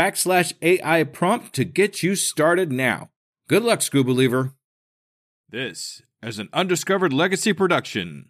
backslash AI prompt to get you started now. Good luck, Scoob Believer. This is an undiscovered legacy production.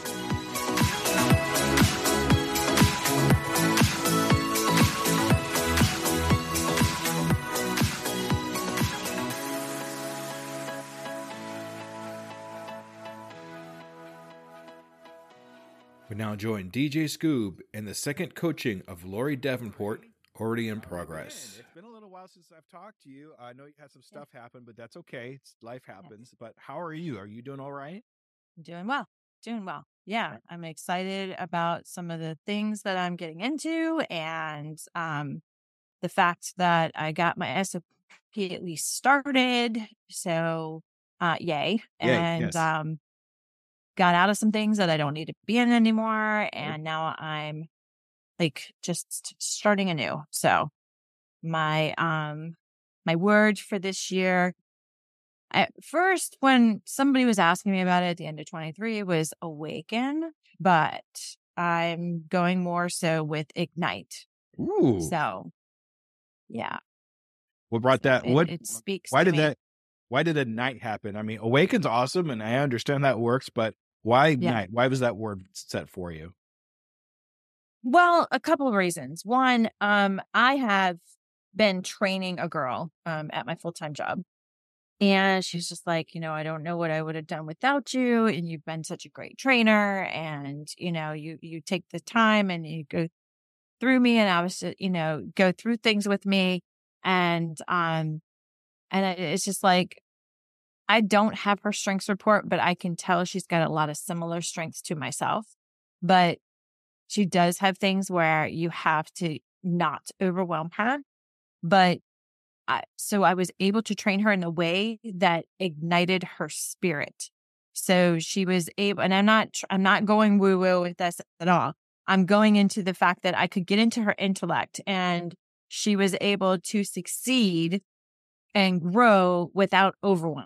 We now join DJ Scoob in the second coaching of Lori Davenport, already in progress. It's been a little while since I've talked to you. I know you had some stuff happen, but that's okay. It's life happens. But how are you? Are you doing all right? Doing well. Doing well. Yeah. I'm excited about some of the things that I'm getting into and um the fact that I got my SOP at least started. So uh yay. Yay, and yes. um got out of some things that I don't need to be in anymore. And now I'm like just starting anew. So my um my word for this year at first when somebody was asking me about it at the end of 23 was awaken but i'm going more so with ignite Ooh. so yeah what brought that? it, what? it speaks why to did me. that? Why did ignite happen? I mean, awaken's awesome, and I understand that works, but why Yeah. night? Why was that word set for you? well a couple of reasons one um i have been training a girl um at my full-time job and she's just like you know i don't know what i would have done without you and you've been such a great trainer and you know you you take the time and you go through me and i was you know go through things with me and um and it's just like i don't have her strengths report but i can tell she's got a lot of similar strengths to myself. But she does have things where you have to not overwhelm her but I, so i was able to train her in a way that ignited her spirit. So she was able and i'm not i'm not going woo woo with this at all. I'm going into the fact that i could get into her intellect and she was able to succeed and grow without overwhelm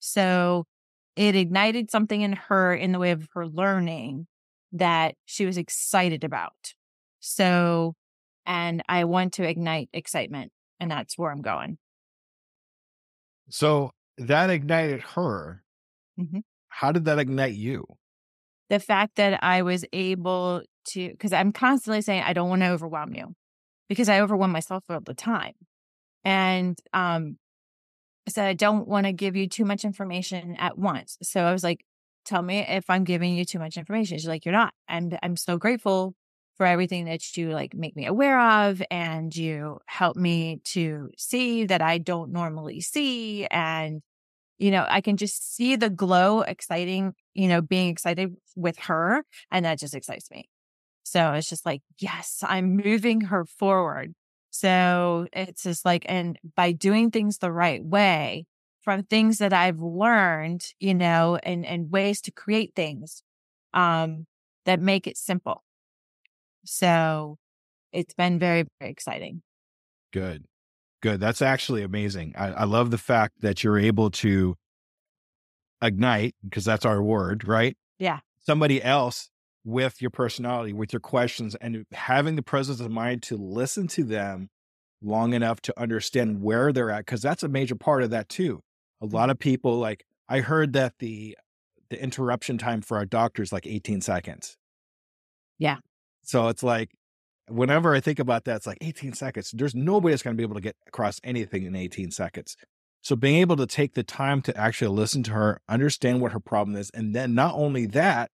so it ignited something in her in the way of her learning that she was excited about. So, and I want to ignite excitement, and that's where I'm going. So that ignited her. Mhm. How did that ignite you? The fact that I was able to, because I'm constantly saying, I don't want to overwhelm you because I overwhelm myself all the time. And, um, I said, I don't want to give you too much information at once. So I was like, tell me if I'm giving you too much information. She's like, you're not. I'm, I'm so grateful for everything that you like make me aware of and you help me to see that I don't normally see. And, you know, I can just see the glow exciting, you know, being excited with her. And that just excites me. So it's just like, yes, I'm moving her forward. So it's just like, and by doing things the right way from things that I've learned, you know, and, and ways to create things, um, that make it simple. So it's been very, very exciting. Good. Good. That's actually amazing. I, I love the fact that you're able to ignite, because that's our word, right? Yeah. Somebody else with your personality, with your questions, and having the presence of mind to listen to them long enough to understand where they're at, because that's a major part of that too. A lot mm-hmm. of people, like I heard that the the interruption time for our doctor is like 18 seconds. Yeah. So it's like, whenever I think about that, it's like 18 seconds. There's nobody that's going to be able to get across anything in 18 seconds. So being able to take the time to actually listen to her, understand what her problem is, and then not only that,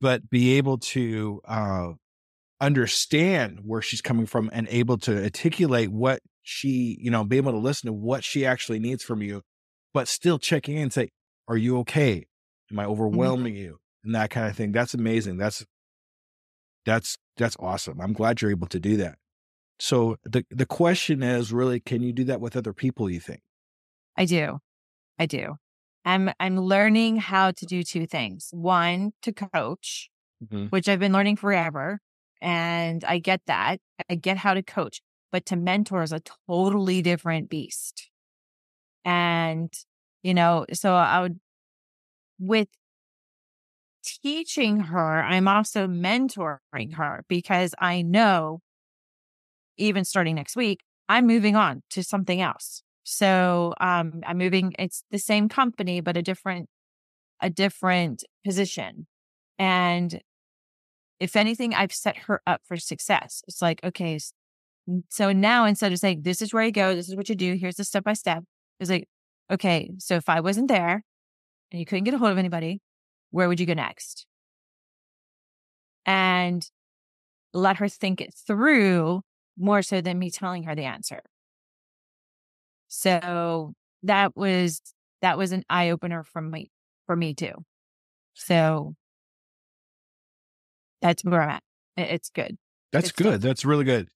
but be able to uh, understand where she's coming from and able to articulate what she, you know, be able to listen to what she actually needs from you, but still checking in and say, Are you okay? Am I overwhelming mm-hmm. you? And that kind of thing. That's amazing. That's that's that's awesome. I'm glad you're able to do that. So the the question is really, can you do that with other people, you think? I do. I do. I'm I'm learning how to do two things. One, to coach, mm-hmm. which I've been learning forever. And I get that. I get how to coach, but to mentor is a totally different beast. And, you know, so I would, with teaching her, I'm also mentoring her because I know even starting next week, I'm moving on to something else. So um, I'm moving. It's the same company, but a different, a different position. And if anything, I've set her up for success. It's like, okay, so now instead of saying, this is where you go, this is what you do, here's the step by step, it's like, okay, so if I wasn't there and you couldn't get a hold of anybody, where would you go next? And let her think it through more so than me telling her the answer. So that was that was an eye opener for me for me too. So that's where I'm at. It's good. That's it's good. That's really good.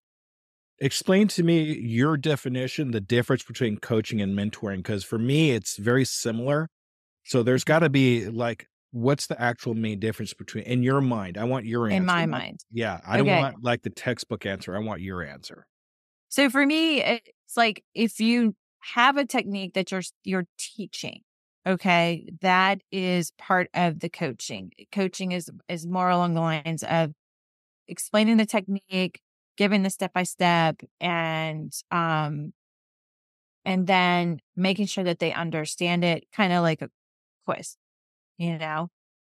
Explain to me your definition, the difference between coaching and mentoring, because for me, it's very similar. So there's mm-hmm. got to be like, what's the actual main difference between, in your mind? I want your answer. In my mind. Yeah. I don't want like the textbook answer. I want your answer. So for me, it's like if you have a technique that you're, you're teaching, okay, that is part of the coaching. Coaching is, is more along the lines of explaining the technique, giving the step by step and, um, and then making sure that they understand it, kind of like a quiz, you know?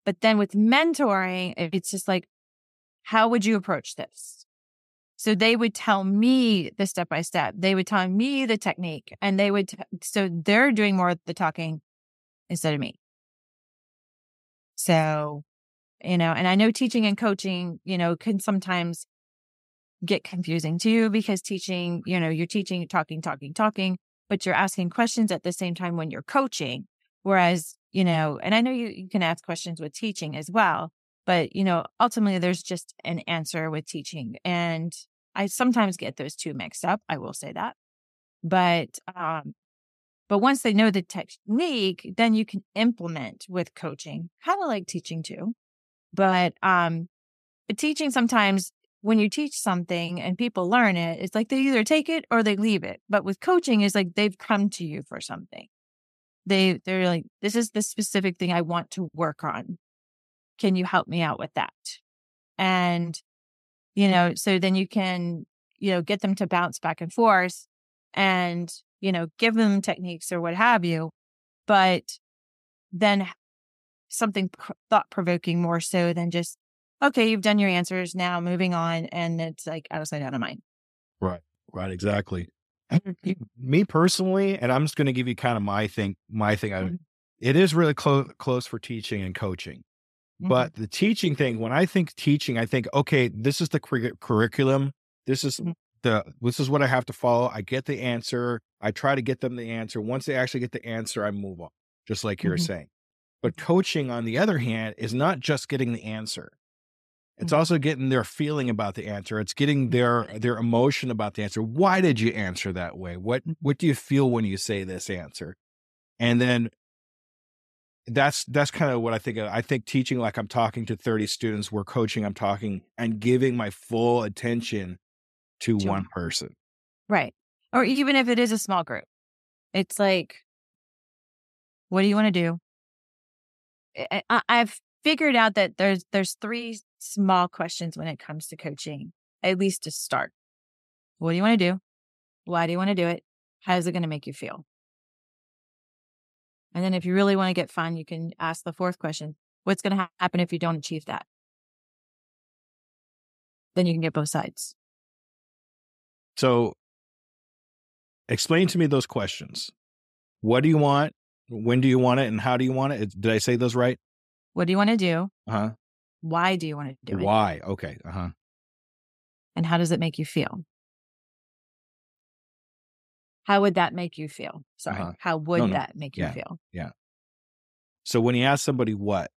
But then with mentoring, it's just like, how would you approach this? So they would tell me the step by step. They would tell me the technique and they would, t- so they're doing more of the talking instead of me. So, you know, and I know teaching and coaching, you know, can sometimes get confusing too because teaching, you know, you're teaching, talking, talking, talking, but you're asking questions at the same time when you're coaching. Whereas, you know, and I know you, you can ask questions with teaching as well, but, you know, ultimately there's just an answer with teaching. And I sometimes get those two mixed up. I will say that. But, um, but once they know the technique, then you can implement with coaching, kind of like teaching too. But, um, but teaching sometimes when you teach something and people learn it, it's like they either take it or they leave it. But with coaching, it's like they've come to you for something. They they're like, this is the specific thing I want to work on. Can you help me out with that? And, you know, so then you can, you know, get them to bounce back and forth and, you know, give them techniques or what have you. But then something thought provoking more so than just okay, you've done your answers now, moving on. And it's like out of sight, out of mind. Right. Right. Exactly. Me personally, and I'm just going to give you kind of my thing, my thing. I, mm-hmm. it is really close, close for teaching and coaching. Mm-hmm. But the teaching thing, when I think teaching, I think, okay, this is the cur- curriculum. This is mm-hmm. the, this is what I have to follow. I get the answer. I try to get them the answer. Once they actually get the answer, I move on, just like you're mm-hmm. saying. But coaching, on the other hand, is not just getting the answer. It's also getting their feeling about the answer. It's getting their their emotion about the answer. Why did you answer that way? What what do you feel when you say this answer? And then that's that's kind of what I think of. I think teaching like I'm talking to 30 students, we're coaching, I'm talking and giving my full attention to one person. Right. Or even if it is a small group. It's like what do you want to do? Eh, eh, I, I've figured out that there's there's three small questions when it comes to coaching, at least to start. What do you want to do? Why do you want to do it? How is it going to make you feel? And then if you really want to get fun, you can ask the fourth question What's going to happen if you don't achieve that? Then you can get both sides. So explain to me those questions. What do you want? When do you want it? And how do you want it? Did I say those right? What do you want to do? Uh huh. Why do you want to do it? Why? Okay. Uh huh. And how does it make you feel? How would that make you feel? Sorry. Uh-huh. How would No, no. that make you feel? Yeah. So when you ask somebody what,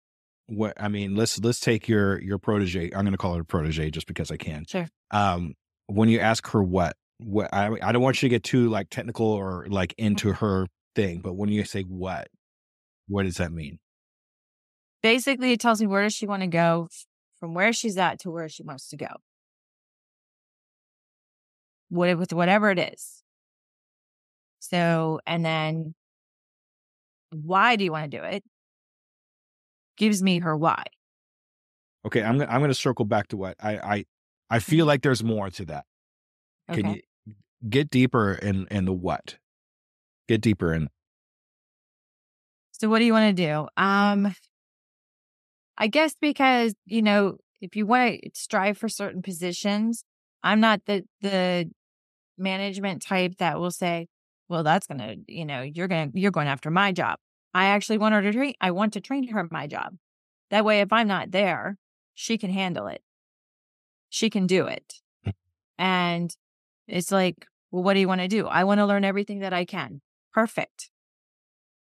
what I mean, let's let's take your your protege. I'm going to call her a protege just because I can. Sure. Um, when you ask her what, what I I don't want you to get too like technical or like into her thing, but when you say what, what does that mean? Basically, it tells me where does she want to go from where she's at to where she wants to go. What, with whatever it is. So, and then why do you want to do it? Gives me her why. Okay, I'm gonna I'm gonna circle back to what I I I feel like there's more to that. Can Okay. you get deeper in in the what? Get deeper in. So what do you want to do? Um I guess because, you know, if you want to strive for certain positions, I'm not the the management type that will say, well, that's going to, you know, you're going to you're going after my job. I actually want her to train I want to train her my job. That way if I'm not there, she can handle it. She can do it. Mm. and it's like, well, what do you want to do? I want to learn everything that I can. Perfect.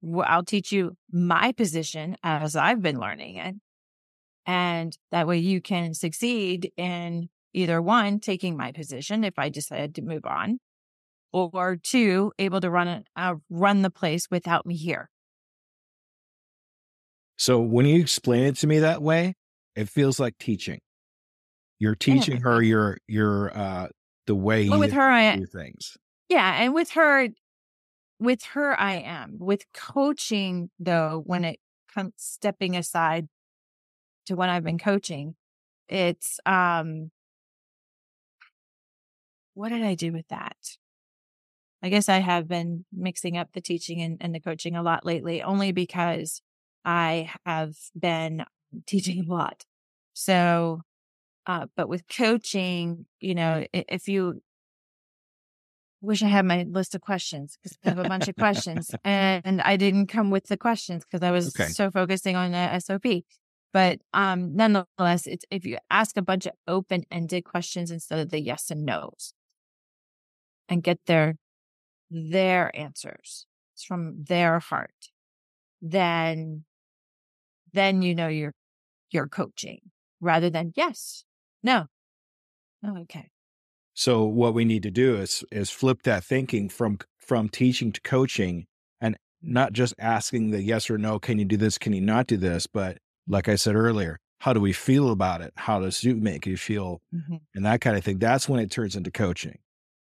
Well, I'll teach you my position as I've been learning it. And that way you can succeed in either one, taking my position if I decide to move on, or two, able to run it, uh, run the place without me here. So when you explain it to me that way, it feels like teaching. You're teaching her your your uh the way you with her, I, do things. yeah. And with her, with her, I am. With coaching, though, when it comes stepping aside to when I've been coaching, it's, um, what did I do with that? I guess I have been mixing up the teaching and, and the coaching a lot lately, only because I have been teaching a lot. So, uh, but with coaching, you know, if you wish I had my list of questions because I have a bunch of questions and I didn't come with the questions because I was Okay. so focusing on the SOP. But um, nonetheless, it's if you ask a bunch of open ended questions instead of the yes and no's and get their their answers it's from their heart, then then you know you're you're coaching rather than yes, no. Oh, okay. So what we need to do is is flip that thinking from from teaching to coaching and not just asking the yes or no, can you do this, can you not do this, but like I said earlier, how do we feel about it? How does it make you feel? Mhm. And that kind of thing. That's when it turns into coaching.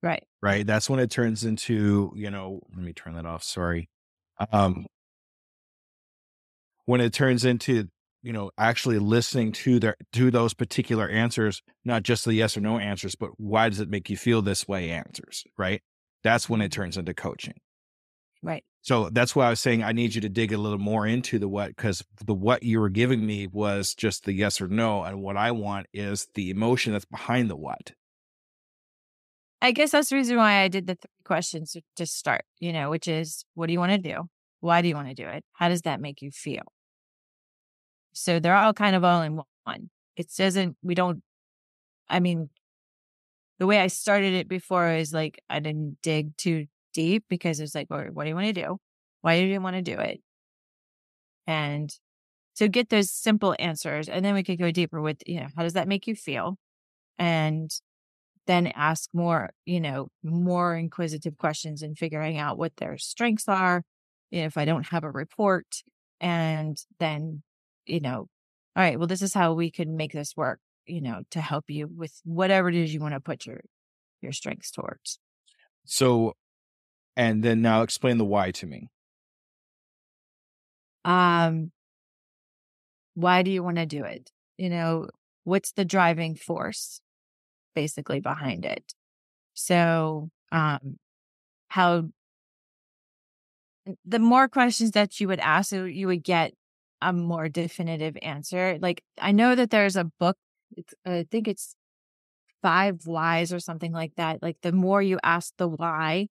Right. right? That's when it turns into, you know, let me turn that off. Sorry. Um, when it turns into, you know, actually listening to their to those particular answers, not just the yes or no answers, but why does it make you feel this way answers, right? That's when it turns into coaching. Right. So that's why I was saying I need you to dig a little more into the what, because the what you were giving me was just the yes or no. And what I want is the emotion that's behind the what. I guess that's the reason why I did the three questions to- start, you know, which is what do you want to do? Why do you want to do it? How does that make you feel? So they're all kind of all in one. It doesn't, we don't, I mean, the way I started it before is like, I didn't dig too deep because it's like, well, what do you want to do? Why do you want to do it? And so get those simple answers, and then we could go deeper with, you know, how does that make you feel? And then ask more, you know, more inquisitive questions and figuring out what their strengths are. If I don't have a report, and then, you know, all right, well, this is how we could make this work, you know, to help you with whatever it is you want to put your your strengths towards. So, and then now explain the why to me. Um, why do you want to do it? You know, what's the driving force basically behind it? So, um, how the more questions that you would ask, you would get a more definitive answer. Like I know that there's a book, I think it's five whys or something like that. Like the more you ask the why,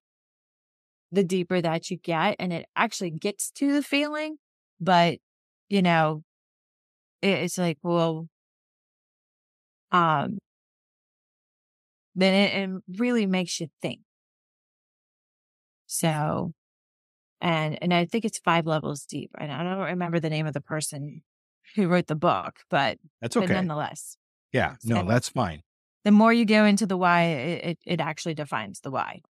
the deeper that you get and it actually gets to the feeling. But, you know, it's like, well, um, then it, it really makes you think. So, and and I think it's five levels deep. And I don't remember the name of the person who wrote the book, but that's okay. But nonetheless, yeah, no, that's fine. The more you go into the why, it, it, it actually defines the why.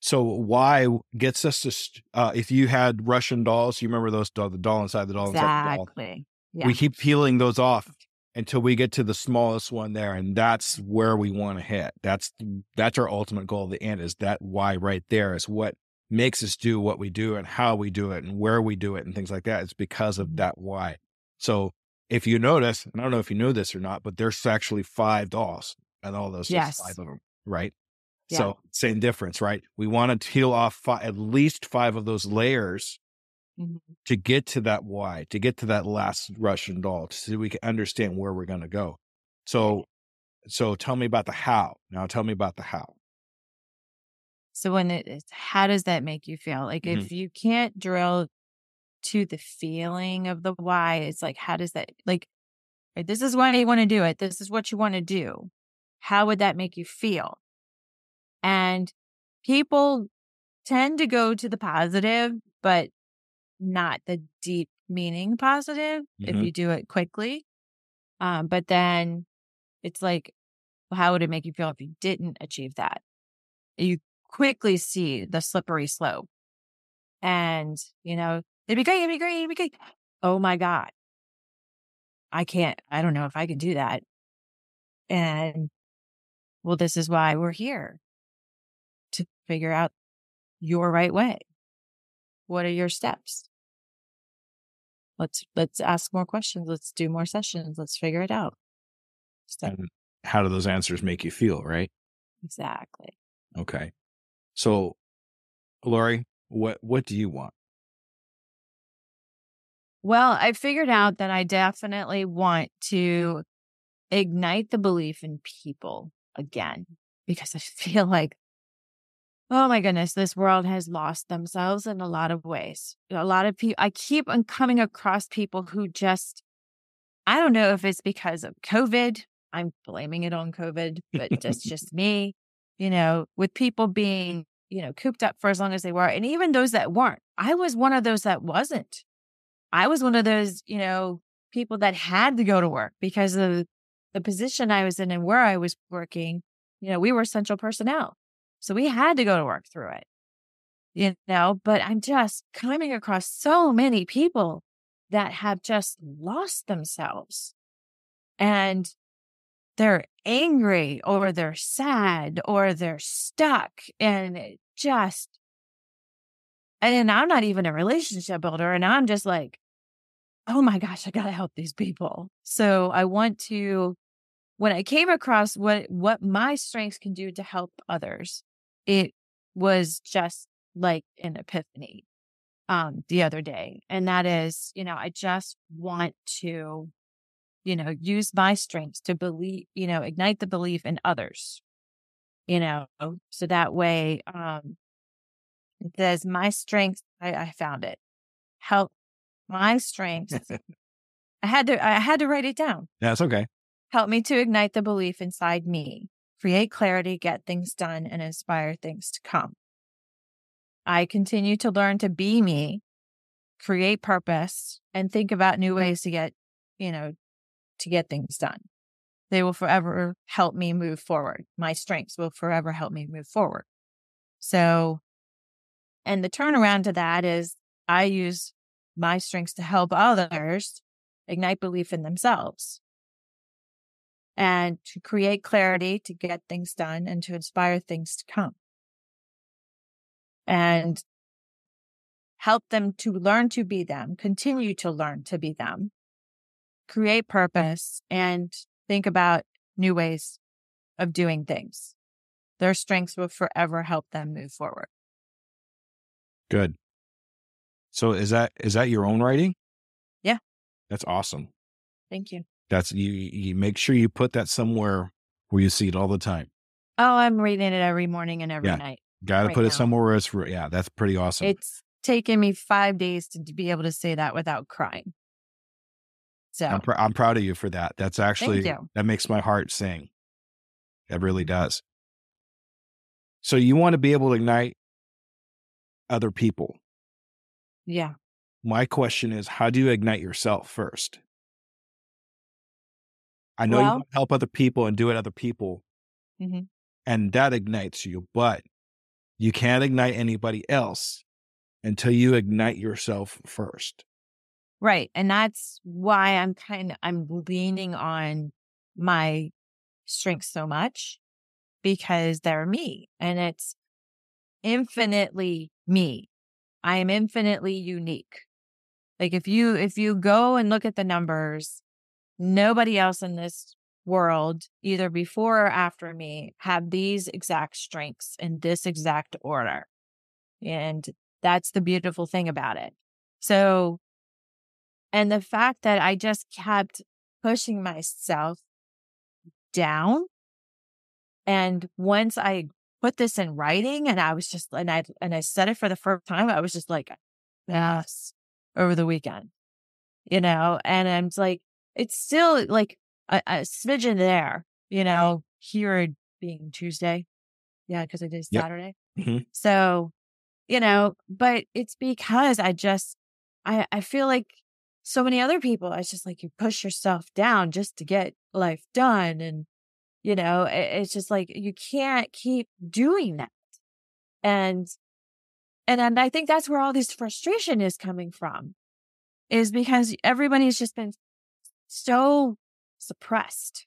So why gets us to uh, if you had Russian dolls, you remember those doll, the doll inside the doll exactly. inside the doll. Yeah. We keep peeling those off until we get to the smallest one there, and that's where we want to hit. That's that's our ultimate goal. The end is that why right there is what makes us do what we do and how we do it and where we do it and things like that. It's because of that why. So if you notice, and I don't know if you know this or not, but there's actually five dolls and all those yes. five of them, right? Yeah. So same difference, right? We want to peel off five, at least five of those layers mm-hmm. to get to that why, to get to that last Russian doll, so we can understand where we're going to go. So, so tell me about the how. Now, tell me about the how. So when it, how does that make you feel? Like mm-hmm. if you can't drill to the feeling of the why, it's like how does that like? This is why you want to do it. This is what you want to do. How would that make you feel? And people tend to go to the positive, but not the deep meaning positive mm-hmm. if you do it quickly. Um, but then it's like, how would it make you feel if you didn't achieve that? You quickly see the slippery slope. And, you know, it'd be great, it'd be great, it'd be great. Oh my God. I can't, I don't know if I can do that. And well, this is why we're here to figure out your right way. What are your steps? Let's, let's ask more questions. Let's do more sessions. Let's figure it out. Step. And how do those answers make you feel? Right. Exactly. Okay. So, Lori, what what do you want? Well, I figured out that I definitely want to ignite the belief in people again because I feel like oh my goodness, this world has lost themselves in a lot of ways. A lot of people, I keep on coming across people who just, I don't know if it's because of COVID. I'm blaming it on COVID, but that's just me, you know, with people being you know, cooped up for as long as they were. And even those that weren't, I was one of those that wasn't. I was one of those, you know, people that had to go to work because of the position I was in and where I was working. You know, we were central personnel. So we had to go to work through it, you know, but I'm just coming across so many people that have just lost themselves. And they're angry or they're sad or they're stuck and it just and I'm not even a relationship builder and I'm just like oh my gosh I got to help these people. So I want to when I came across what what my strengths can do to help others it was just like an epiphany um the other day and that is you know I just want to you know, use my strengths to believe, you know, ignite the belief in others, you know, so that way, um, it says my strength, I, I found it. Help my strengths. I had to, I had to write it down. Yeah, That's okay. Help me to ignite the belief inside me, create clarity, get things done, and inspire things to come. I continue to learn to be me, create purpose, and think about new ways to get, you know, to get things done. They will forever help me move forward. My strengths will forever help me move forward. So, and the turnaround to that is I use my strengths to help others ignite belief in themselves and to create clarity to get things done and to inspire things to come and help them to learn to be them, continue to learn to be them create purpose and think about new ways of doing things. Their strengths will forever help them move forward. Good. So is that is that your own writing? Yeah. That's awesome. Thank you. That's you you make sure you put that somewhere where you see it all the time. Oh, I'm reading it every morning and every Yeah. night. Got to Right put it now. somewhere where it's yeah, that's pretty awesome. It's taken me five days to be able to say that without crying. So I'm pr- I'm proud of you for that. That's actually that makes my heart sing. It really does. So you want to be able to ignite other people. yeah. My question is, how do you ignite yourself first? I know you Well- want to help other people and do it other people, Mhm. and that ignites you, but you can't ignite anybody else until you ignite yourself first. Right. And that's why I'm kind of I'm leaning on my strengths so much because they're me and it's infinitely me. I am infinitely unique. Like if you if you go and look at the numbers, nobody else in this world, either before or after me, have these exact strengths in this exact order. And that's the beautiful thing about it. So and the fact that I just kept pushing myself down. And once I put this in writing and I was just, and I, and I said it for the first time, I was just like, yes, over the weekend, you know, and I'm like, it's still like a, a smidgen there, you know, here being Tuesday. Yeah. Cause I did Yep. Saturday. Mhm. So, you know, but it's because I just, I, I feel like so many other people, it's just like you push yourself down just to get life done. And, you know, it, it's just like you can't keep doing that. And, and, and I think that's where all this frustration is coming from is because everybody's just been so suppressed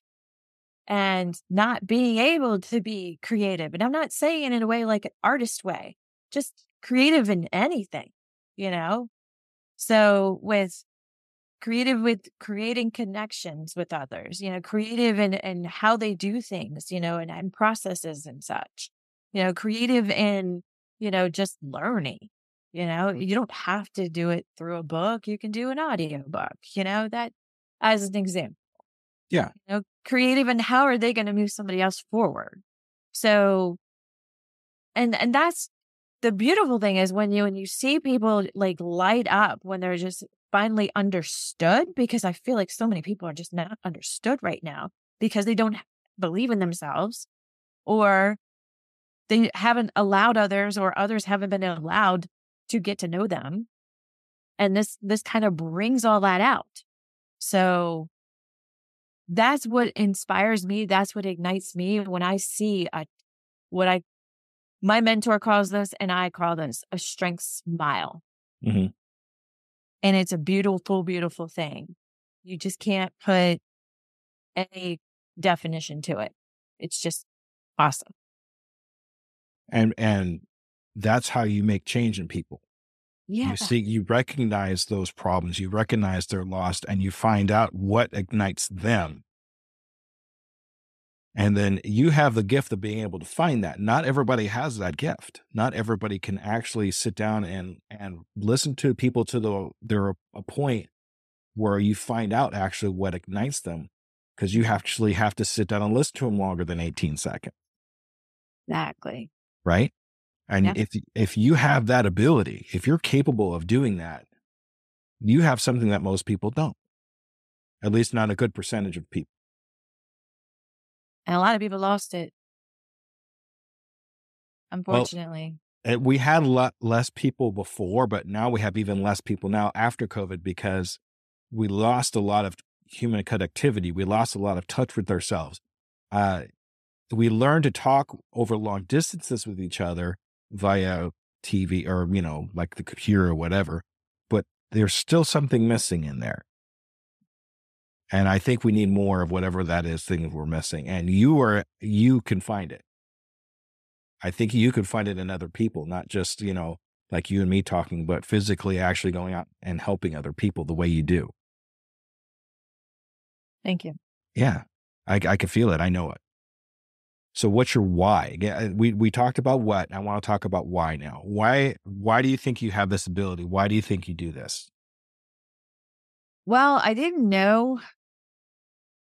and not being able to be creative. And I'm not saying in a way like an artist way, just creative in anything, you know? So with creative with creating connections with others, you know, creative in, in how they do things, you know, and, and processes and such, you know, creative in, you know, just learning, you know, you don't have to do it through a book. You can do an audio book, you know, that as an example. Yeah. You know, creative and how are they going to move somebody else forward? So, and, and that's the beautiful thing is when you, when you see people like light up when they're just finally understood, because I feel like so many people are just not understood right now because they don't believe in themselves or they haven't allowed others or others haven't been allowed to get to know them. And this, this kind of brings all that out. So that's what inspires me. That's what ignites me when I see a, what I, my mentor calls this and I call this a strength smile. Mhm. And it's a beautiful, beautiful thing. You just can't put any definition to it. It's just awesome. And and that's how you make change in people. Yeah. You see, you recognize those problems, you recognize they're lost, and you find out what ignites them. And then you have the gift of being able to find that. Not everybody has that gift. Not everybody can actually sit down and and listen to people to the their a point where you find out actually what ignites them, because you actually have to sit down and listen to them longer than 18 seconds Exactly. right? And Yeah. if if you have that ability, if you're capable of doing that, you have something that most people don't. At least not a good percentage of people. And a lot of people lost it. Unfortunately. And we had a lot less people before, but now we have even less people now after COVID because we lost a lot of human connectivity. We lost a lot of touch with ourselves. Uh, we learned to talk over long distances with each other via TV or, you know, like the computer or whatever, but there's still something missing in there. And I think we need more of whatever that is thing we're missing. And you are, you can find it. I think you could find it in other people, not just, you know, like you and me talking, but physically actually going out and helping other people the way you do. Thank you. Yeah. I, I can feel it. I know it. So what's your why? We we talked about what. I want to talk about why now. Why why do you think you have this ability? Why do you think you do this? Well, I didn't know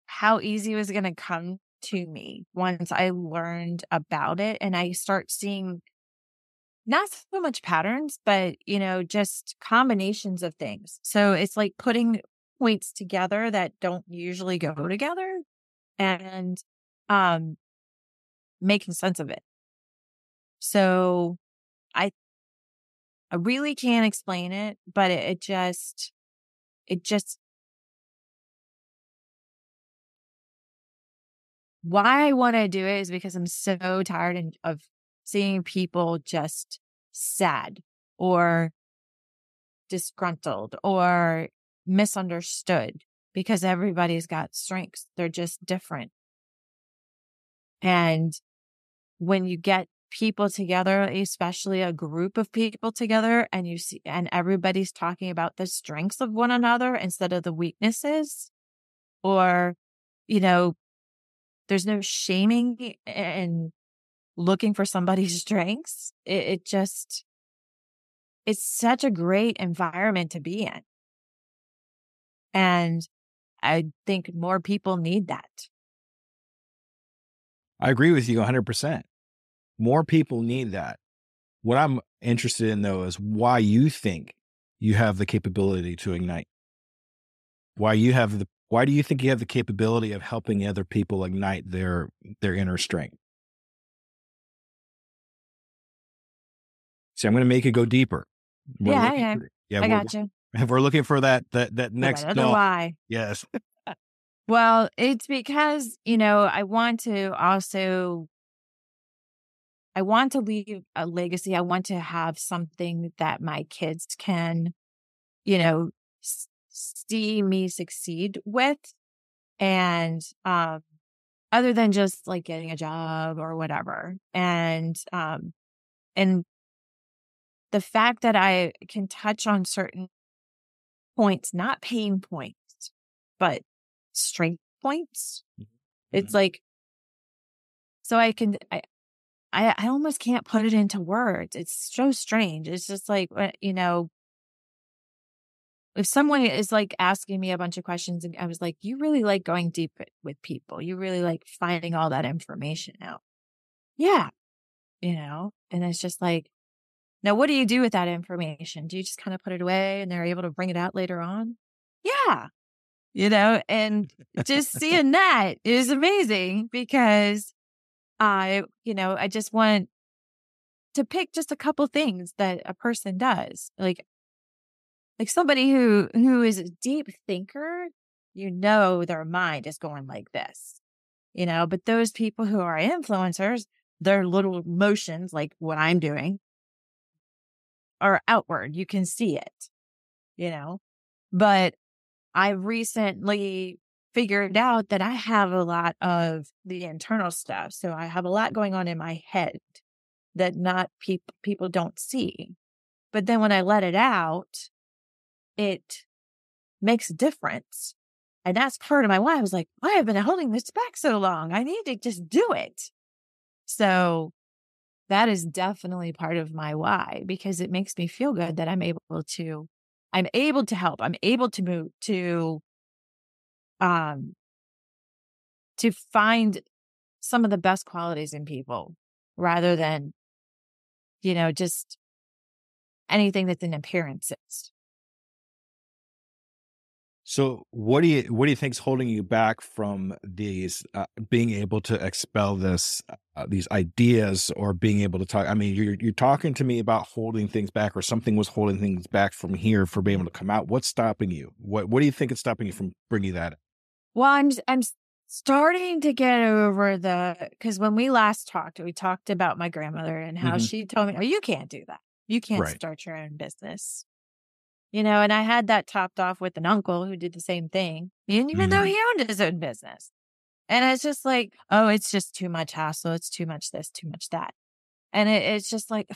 how easy it was going to come to me once I learned about it and I start seeing not so much patterns, but you know, just combinations of things. So it's like putting points together that don't usually go together and um making sense of it. So I I really can't explain it, but it, it just it just why I want to do it is because I'm so tired and, of seeing people just sad or disgruntled or misunderstood because everybody's got strengths. They're just different. And when you get people together, especially a group of people together, and you see, and everybody's talking about the strengths of one another instead of the weaknesses, or, you know, there's no shaming and looking for somebody's strengths. It, it just, it's such a great environment to be in. And I think more people need that. I agree with you 100%. More people need that. What I'm interested in, though, is why you think you have the capability to ignite. Why you have the why do you think you have the capability of helping other people ignite their their inner strength? See, I'm going to make it go deeper. We're yeah, yeah, for, yeah. I got you. If We're looking for that that that next. No, why? Yes. Well, it's because you know I want to also. I want to leave a legacy. I want to have something that my kids can, you know, see me succeed with, and um, other than just like getting a job or whatever, and um, and the fact that I can touch on certain points, not pain points, but strength points. Mm-hmm. It's like, so I can, I, I, I almost can't put it into words. It's so strange. It's just like, you know, if someone is like asking me a bunch of questions and I was like, you really like going deep with people. You really like finding all that information out. Yeah. You know, and it's just like, now, what do you do with that information? Do you just kind of put it away and they're able to bring it out later on? Yeah. You know, and just seeing that is amazing because I, you know, I just want to pick just a couple things that a person does. Like like somebody who who is a deep thinker, you know their mind is going like this. You know, but those people who are influencers, their little motions like what I'm doing are outward. You can see it, you know, but I recently figured out that I have a lot of the internal stuff. So I have a lot going on in my head that not people people don't see. But then when I let it out, it makes a difference. And that's part of my why. I was like, why have been holding this back so long? I need to just do it. So that is definitely part of my why because it makes me feel good that I'm able to I'm able to help. I'm able to move to um to find some of the best qualities in people rather than you know just anything that's in appearances. So, what do you what do you think's holding you back from these uh, being able to expel this uh, these ideas or being able to talk? I mean, you're you're talking to me about holding things back, or something was holding things back from here for being able to come out. What's stopping you? What what do you think is stopping you from bringing that? Well, I'm I'm starting to get over the because when we last talked, we talked about my grandmother and how mm-hmm. she told me, "Oh, you can't do that. You can't right. start your own business." You know, and I had that topped off with an uncle who did the same thing, even mm-hmm. though he owned his own business. And it's just like, oh, it's just too much hassle. It's too much this, too much that. And it, it's just like,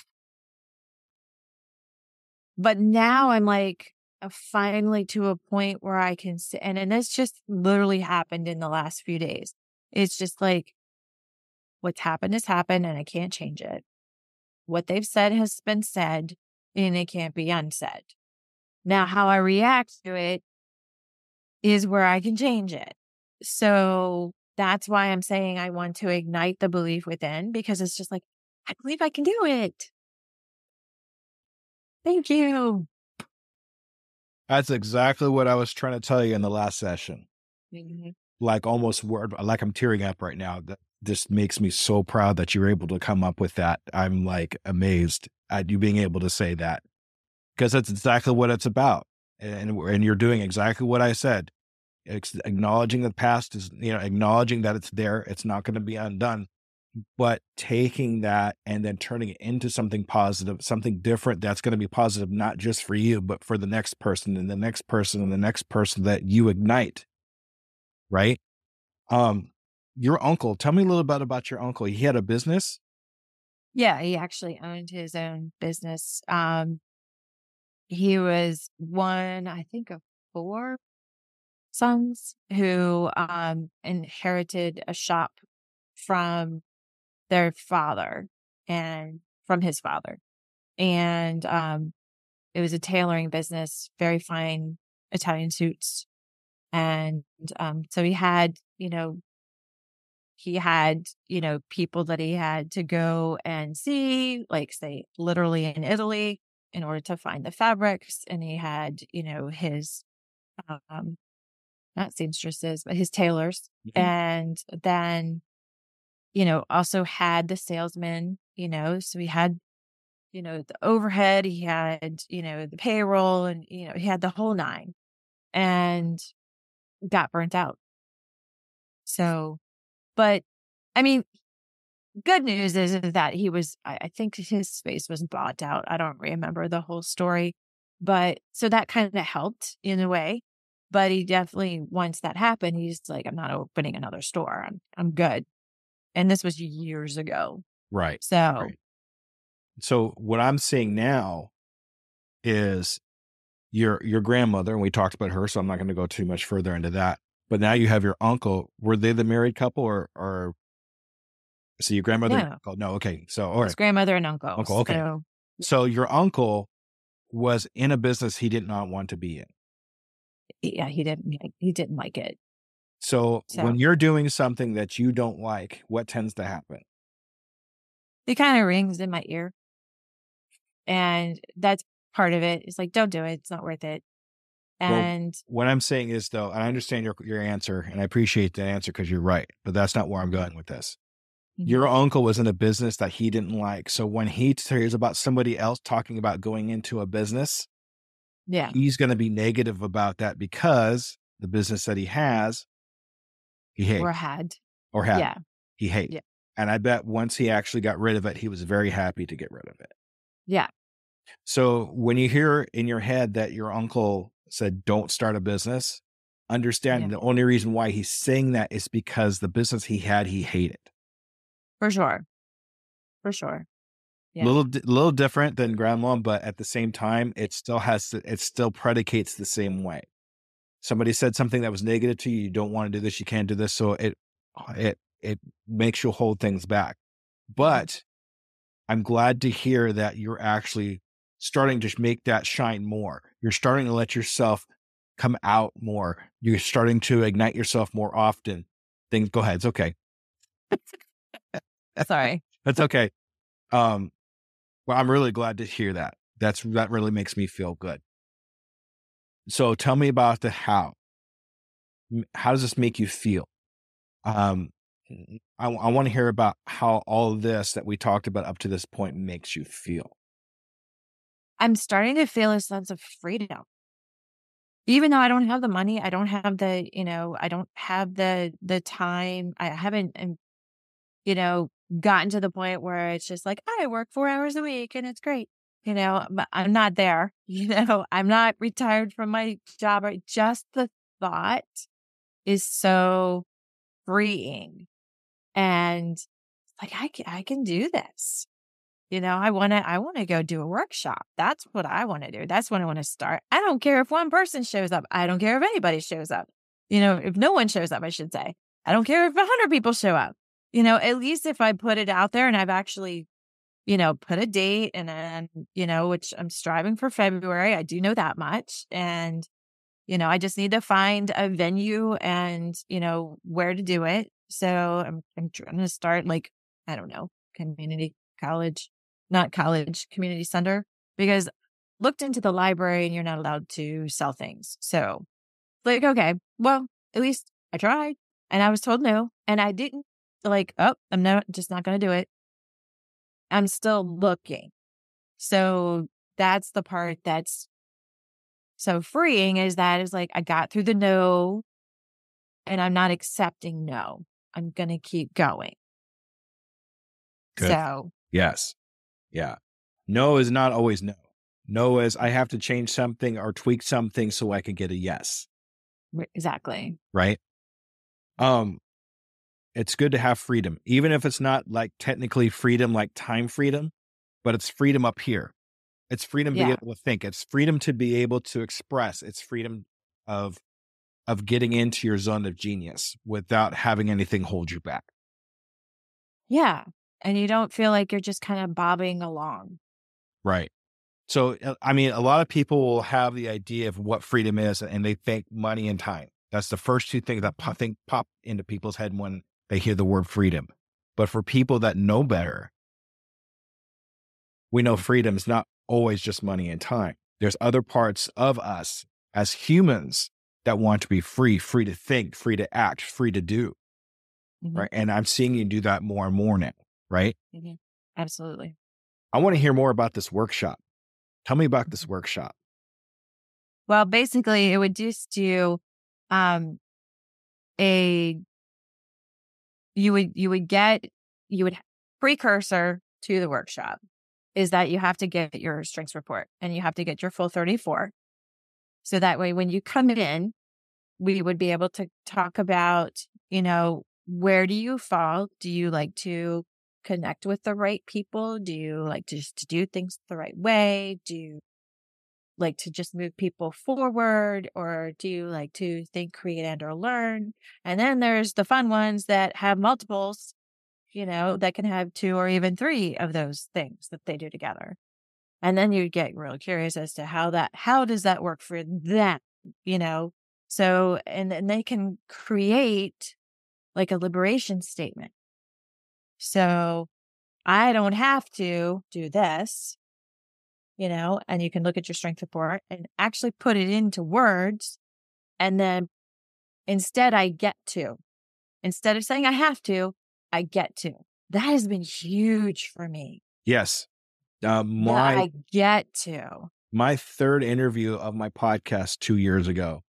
but now I'm like, uh, finally to a point where I can sit, and, and this just literally happened in the last few days. It's just like, What's happened has happened and I can't change it. What they've said has been said and it can't be unsaid. Now, how I react to it is where I can change it. So that's why I'm saying I want to ignite the belief within because it's just like, I believe I can do it. Thank you. That's exactly what I was trying to tell you in the last session. Mhm. Like almost word, like I'm tearing up right now. That this makes me so proud that you're able to come up with that. I'm like amazed at you being able to say that because that's exactly what it's about. And, and you're doing exactly what I said. It's acknowledging the past is, you know, acknowledging that it's there. It's not going to be undone, but taking that and then turning it into something positive, something different that's going to be positive, not just for you, but for the next person and the next person and the next person that you ignite. Right. Um, your uncle, tell me a little bit about your uncle. He had a business. Yeah, he actually owned his own business. Um, he was one, I think, of four sons who um, inherited a shop from their father and from his father. And um, it was a tailoring business, very fine Italian suits. And um, so he had, you know, he had, you know, people that he had to go and see, like, say, literally in Italy in order to find the fabrics. And he had, you know, his, um, not seamstresses, but his tailors. Mhm. And then, you know, also had the salesman, you know, so he had, you know, the overhead, he had, you know, the payroll and, you know, he had the whole nine and got burnt out. So, but I mean, good news is, that he was, I, I think his space was bought out. I don't remember the whole story, but so that kind of helped in a way. But he definitely, once that happened, he's like, I'm not opening another store. I'm, I'm good. And this was years ago. Right. So, Right. So what I'm seeing now is your your grandmother, and we talked about her, so I'm not going to go too much further into that. But now you have your uncle. Were they the married couple, or or so your grandmother? and No. uncle? no. Okay. So all his grandmother and uncle. Uncle, okay. So, So your uncle was in a business he did not want to be in. yeah, he didn't, like- he didn't like it. So, So- when you're doing something that you don't like, what tends to happen? It kind of rings in my ear. And that's part of it. It's like, don't do it. It's not worth it. Well, And What I'm saying is, though, and I understand your your answer, and I appreciate the answer because you're right, but that's not where I'm going with this. Mhm. Your uncle was in a business that he didn't like, so when he hears about somebody else talking about going into a business, yeah, he's going to be negative about that because the business that he has, he hates or had. or had, Yeah. he hates. Yeah. And I bet once he actually got rid of it, he was very happy to get rid of it. Yeah. So when you hear in your head that your uncle said, don't start a business, understand Yeah. the only reason why he's saying that is because the business he had, he hated. For sure. For sure. Yeah. Little, little different than grandma, but at the same time, it still has to, it still predicates the same way. Somebody said something that was negative to you. You don't want to do this. You can't do this. So it, it, it makes you hold things back. Mm-hmm. But I'm glad to hear that you're actually starting to make that shine more. You're starting to let yourself come out more. You're starting to ignite yourself more often. Things go ahead. It's okay. Sorry. That's okay. Um, well, I'm really glad to hear that. That's that really makes me feel good. So tell me about the how. How does this make you feel? Um, I, I want to hear about how all of this that we talked about up to this point makes you feel. I'm starting to feel a sense of freedom. Even though I don't have the money, I don't have the, you know, I don't have the the time. I haven't, um, you know, gotten to the point where it's just like I work four hours a week and it's great. You know, I'm not there. You know, I'm not retired from my job. Or just the thought is so freeing, and like I can, I can do this. You know, I want to, I want to go do a workshop. That's what I want to do. That's when I want to start. I don't care if one person shows up. I don't care if anybody shows up. You know, if no one shows up, I should say. I don't care if a hundred people show up. You know, at least if I put it out there and I've actually, you know, put a date and then, you know, which I'm striving for February. I do know that much. And, you know, I just need to find a venue and, you know, where to do it. So I'm, I'm trying to start like, I don't know, community college, not college, community center, because looked into the library and you're not allowed to sell things. So like, okay, well, at least I tried and I was told no and I didn't like, oh, I'm not just not going to do it. I'm still looking. So that's the part that's so freeing is that is like I got through the no and I'm not accepting no. I'm going to keep going. Good. So, Yes. Yeah. No is not always no. No is I have to change something or tweak something so I can get a yes. exactly. Right. Um, it's good to have freedom, even if it's not like technically freedom, like time freedom, but it's freedom up here. It's freedom to be able to think. It's freedom to be able to express. It's freedom of of getting into your zone of genius without having anything hold you back. Yeah. And you don't feel like you're just kind of bobbing along. Right. So, uh, I mean, a lot of people will have the idea of what freedom is and they think money and time. That's the first two things that pop, think pop into people's head when they hear the word freedom. But for people that know better, we know freedom is not always just money and time. There's other parts of us as humans that want to be free, free to think, free to act, free to do. Mhm. Right. And I'm seeing you do that more and more now. Right. Absolutely. I want to hear more about this workshop. Tell me about this workshop. Well, basically, it would just do um, a you would you would get you would precursor to the workshop is that you have to get your strengths report and you have to get your full 34 so that way when you come in we would be able to talk about you know where do you fall? Do you like to connect with the right people? Do you like to just to do things the right way? Do you like to just move people forward or do you like to think create and or learn. And then there's the fun ones that have multiples you know that can have two or even three of those things that they do together. And then you get real curious as to how that how does that work for them you know? So and then they can create like a liberation statement. So i don't have to do this you know, and you can look at your strength report and actually put it into words. And then instead, I get to, instead of saying I have to, I get to. That has been huge for me. Yes. Uh, my I get to. my third interview of my podcast two years ago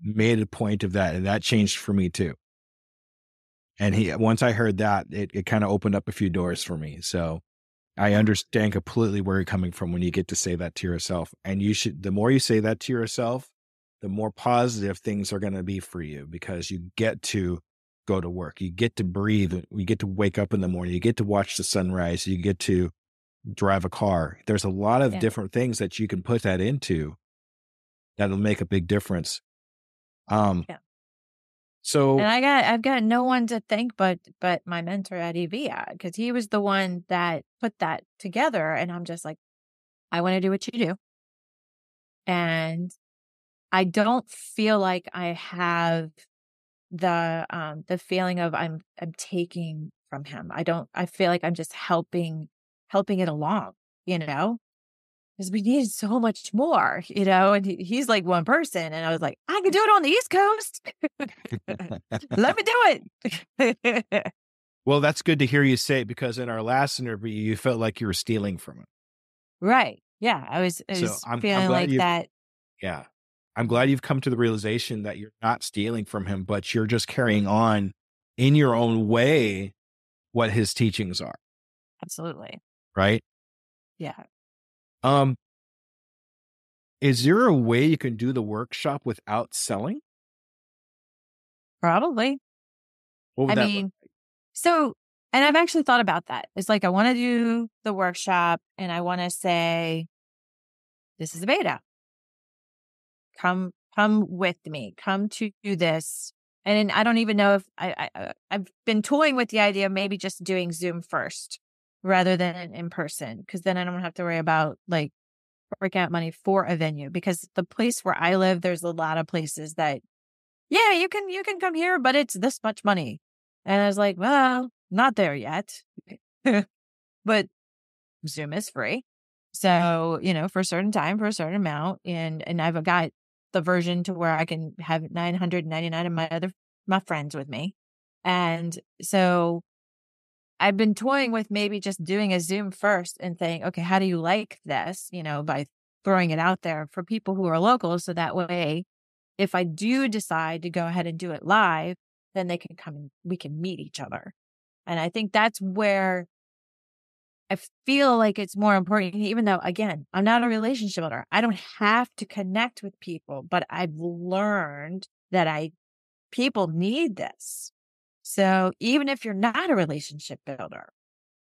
made a point of that, and that changed for me too. And he once I heard that, it, it kind of opened up a few doors for me. So I understand completely where you're coming from when you get to say that to yourself. And you should the more you say that to yourself, the more positive things are going to be for you because you get to go to work. You get to breathe. You get to wake up in the morning. You get to watch the sunrise. You get to drive a car. There's a lot of Yeah. different things that you can put that into that'll make a big difference. Um Yeah. So And I got, I've got no one to thank but, but my mentor at EVIA because he was the one that put that together. And I'm just like, I want to do what you do. And I don't feel like I have the, um, the feeling of I'm, I'm taking from him. I don't, I feel like I'm just helping, helping it along, you know? Because we need so much more, you know, and he, he's like one person. And I was like, I can do it on the East Coast. Let me do it. well, that's good to hear you say it because in our last interview you felt like you were stealing from him. right. Yeah. I was, I So was I'm- I'm feeling like that. Yeah. I'm glad you've come to the realization that you're not stealing from him, but you're just carrying on in your own way what his teachings are, Absolutely. right? Yeah. Um is there a way you can do the workshop without selling? Probably. What would I mean, so, and I've actually thought about that. It's like, I want to do the workshop and I want to say, this is a beta. Come, come with me. Come to do this And I don't even know if I, I uh, I've been toying with the idea of maybe just doing Zoom first rather than in person because then I don't have to worry about like break out money for a venue because the place where I live, there's a lot of places that, yeah, you can you can come here, but it's this much money. And I was like, well, not there yet, but Zoom is free. So, you know, for a certain time, for a certain amount. And and I've got the version to where I can have 999 of my other my friends with me. And so I've been toying with maybe just doing a Zoom first and saying, okay, how do you like this? You know, by throwing it out there for people who are local. So that way, if I do decide to go ahead and do it live, then they can come and we can meet each other. And I think that's where I feel like it's more important, even though, again, I'm not a relationship builder. I don't have to connect with people, but I've learned that I, people need this. So even if you're not a relationship builder,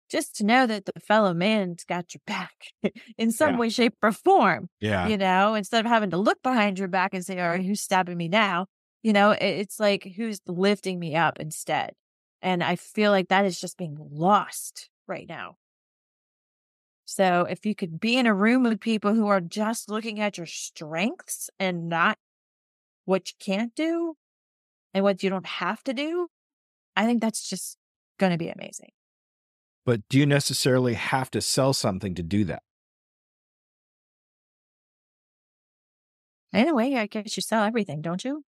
just to know that the fellow man's got your back in some Yeah. way, shape, or form, Yeah. you know, instead of having to look behind your back and say, all right, who's stabbing me now? You know, it's like who's lifting me up instead. And I feel like that is just being lost right now. So if you could be in a room with people who are just looking at your strengths and not what you can't do and what you don't have to do, I think that's just going to be amazing. But do you necessarily have to sell something to do that? Anyway, I guess you sell everything, don't you?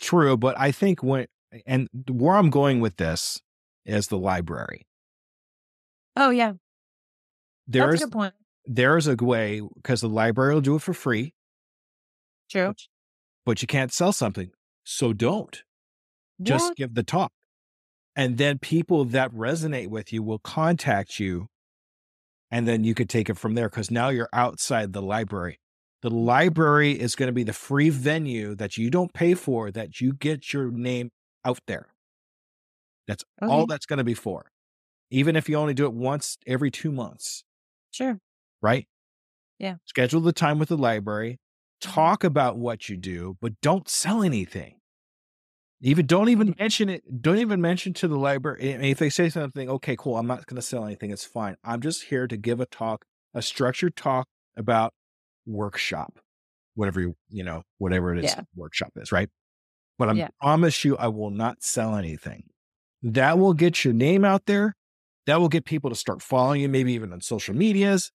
True, but I think when and where I'm going with this is the library. Oh, yeah. That's a There's good point. there's a way because the library will do it for free, True. but you can't sell something. So don't. Just give the talk. And then people that resonate with you will contact you. And then you could take it from there because now you're outside the library. The library is going to be the free venue that you don't pay for, that you get your name out there. That's all that's going to be for. Even if you only do it once every two months, Sure. right? Yeah. Schedule the time with the library, mm-hmm. talk about what you do, but don't sell anything. Even don't even mention it. Don't even mention to the library. I mean, if they say something, okay, cool. I'm not going to sell anything. It's fine. I'm just here to give a talk, a structured talk about workshop, whatever you, you know, whatever it is Yeah. workshop is, right? But I Yeah. promise you, I will not sell anything. That will get your name out there. That will get people to start following you, maybe even on social medias.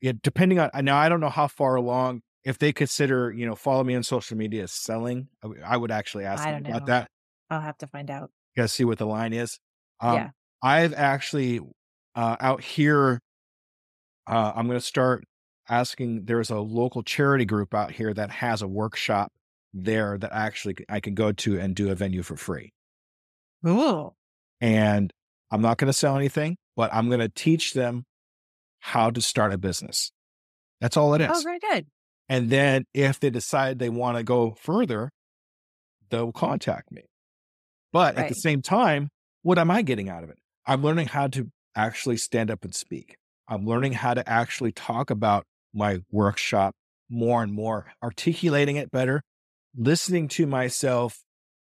Yeah. Depending on now, I don't know how far along. If they consider, you know, follow me on social media as selling, I would actually ask them about know. that. I'll have to find out. You guys see what the line is. Um, Yeah. I've actually uh, out here. Uh, I'm going to start asking. There's a local charity group out here that has a workshop there that actually I can go to and do a venue for free. Ooh. And I'm not going to sell anything, but I'm going to teach them how to start a business. That's all it is. Oh, very good. And then if they decide they want to go further, they'll contact me. But at the same time, what am I getting out of it? I'm learning how to actually stand up and speak. I'm learning how to actually talk about my workshop more and more, articulating it better, listening to myself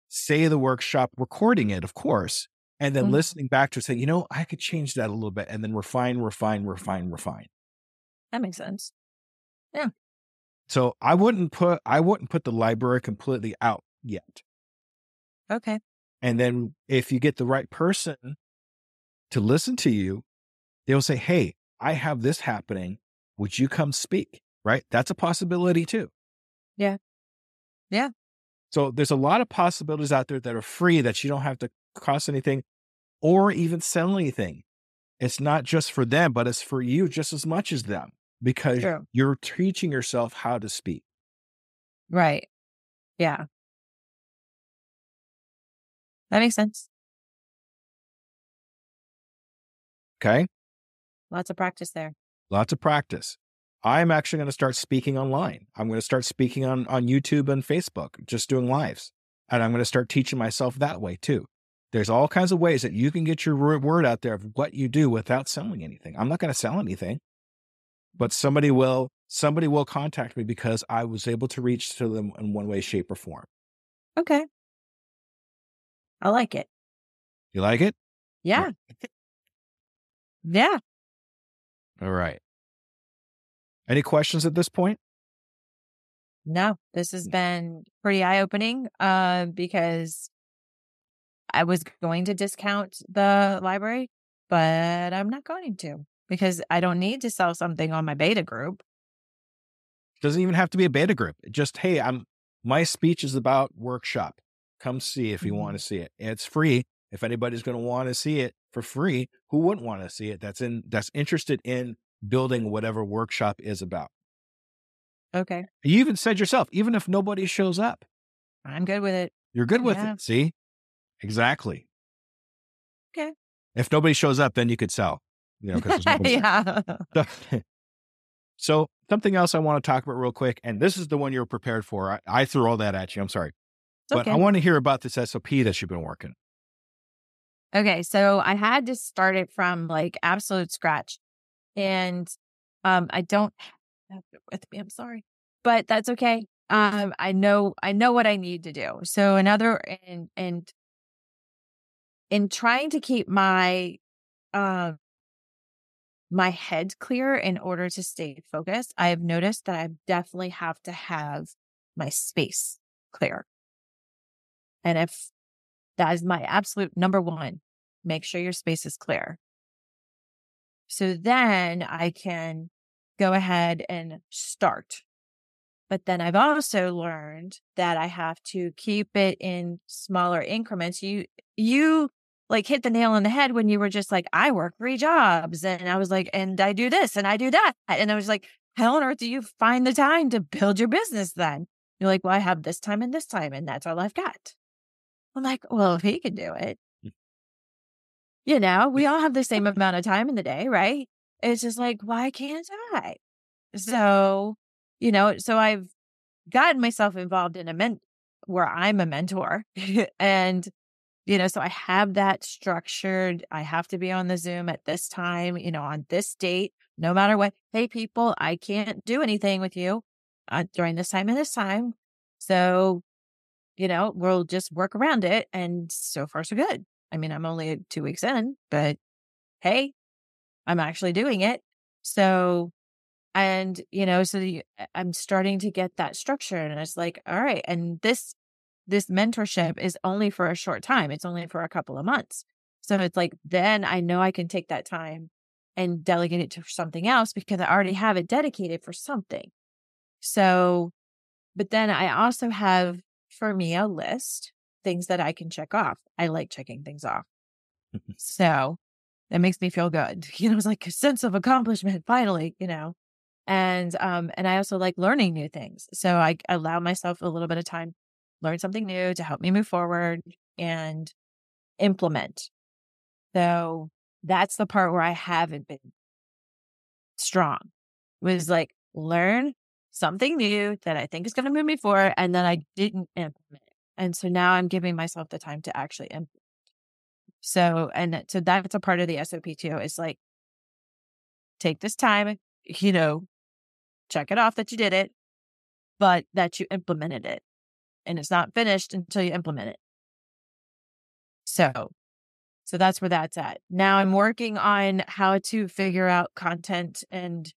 say the workshop, recording it, of course, and then Mhm. listening back to say, you know, I could change that a little bit, and then refine, refine, refine, refine. That makes sense. So I wouldn't put I wouldn't put the library completely out yet. Okay. And then if you get the right person to listen to you, they'll say, "Hey, I have this happening. Would you come speak?" Right? That's a possibility too. Yeah. Yeah. So there's a lot of possibilities out there that are free that you don't have to cost anything or even sell anything. It's not just for them, but it's for you just as much as them because True. you're teaching yourself how to speak. Right. Yeah. That makes sense. Okay? Lots of practice there. lots of practice. I'm actually going to start speaking online. I'm going to start speaking on, on YouTube and Facebook, just doing lives. And I'm going to start teaching myself that way too. There's all kinds of ways that you can get your word out there of what you do without selling anything. I'm not going to sell anything, but somebody will somebody will contact me because I was able to reach to them in one way, shape, or form. Okay. I like it. You like it? Yeah. Yeah. All right. Any questions at this point? No, this has been pretty eye opening uh, because I was going to discount the library, but I'm not going to because I don't need to sell something on my beta group. Doesn't even have to be a beta group. Just, hey, I'm my speech is about workshop. Come see if you Mhm. want to see it. It's free. If anybody's going to want to see it for free, who wouldn't want to see it? That's in that's interested in building whatever workshop is about. Okay. You even said yourself, even if nobody shows up, I'm good with it. you're good with Yeah. it. See? Exactly. Okay. If nobody shows up, then you could sell. You know, 'cause there's nobody there. yeah. So, so something else I want to talk about real quick, and this is the one you're prepared for. I, I threw all that at you. I'm sorry, It's but okay. I want to hear about this SOP that you've been working. Okay, so I had to start it from like absolute scratch. And um I don't have it with me, I'm sorry. But that's okay. Um I know I know what I need to do. So another and and in trying to keep my um my head clear in order to stay focused, I have noticed that I definitely have to have my space clear. And if that is my absolute number one, make sure your space is clear. So then I can go ahead and start. But then I've also learned that I have to keep it in smaller increments. You, you like hit the nail on the head when you were just like, I work three jobs and I was like, and I do this and I do that. And I was like, how on earth do you find the time to build your business then? You're like, well, I have this time and this time and that's all I've got. I'm like, well, if he could do it, mm. you know, we all have the same amount of time in the day, right? It's just like, why can't I? So, you know, so I've gotten myself involved in a ment where I'm a mentor and, you know, so I have that structured. I have to be on the Zoom at this time, you know, on this date, no matter what. Hey, people, I can't do anything with you uh, during this time and this time. So, you know, we'll just work around it. And so far, so good. I mean, I'm only two weeks in, but hey, I'm actually doing it. So, and, you know, so the, I'm starting to get that structure and it's like, all right. And this, this mentorship is only for a short time. It's only for a couple of months. So it's like, then I know I can take that time and delegate it to something else because I already have it dedicated for something. So, but then I also have for me a list things that I can check off. I like checking things off. so that makes me feel good. You know, it's like a sense of accomplishment finally, you know. And um and I also like learning new things. So I allow myself a little bit of time learn something new to help me move forward and implement. So that's the part where I haven't been strong. Was like learn something new that I think is going to move me forward and then I didn't implement. And so now I'm giving myself the time to actually implement. So, and so that's a part of the SOP too. It's like, take this time, you know, check it off that you did it, but that you implemented it. And it's not finished until you implement it. So, so that's where that's at. Now I'm working on how to figure out content and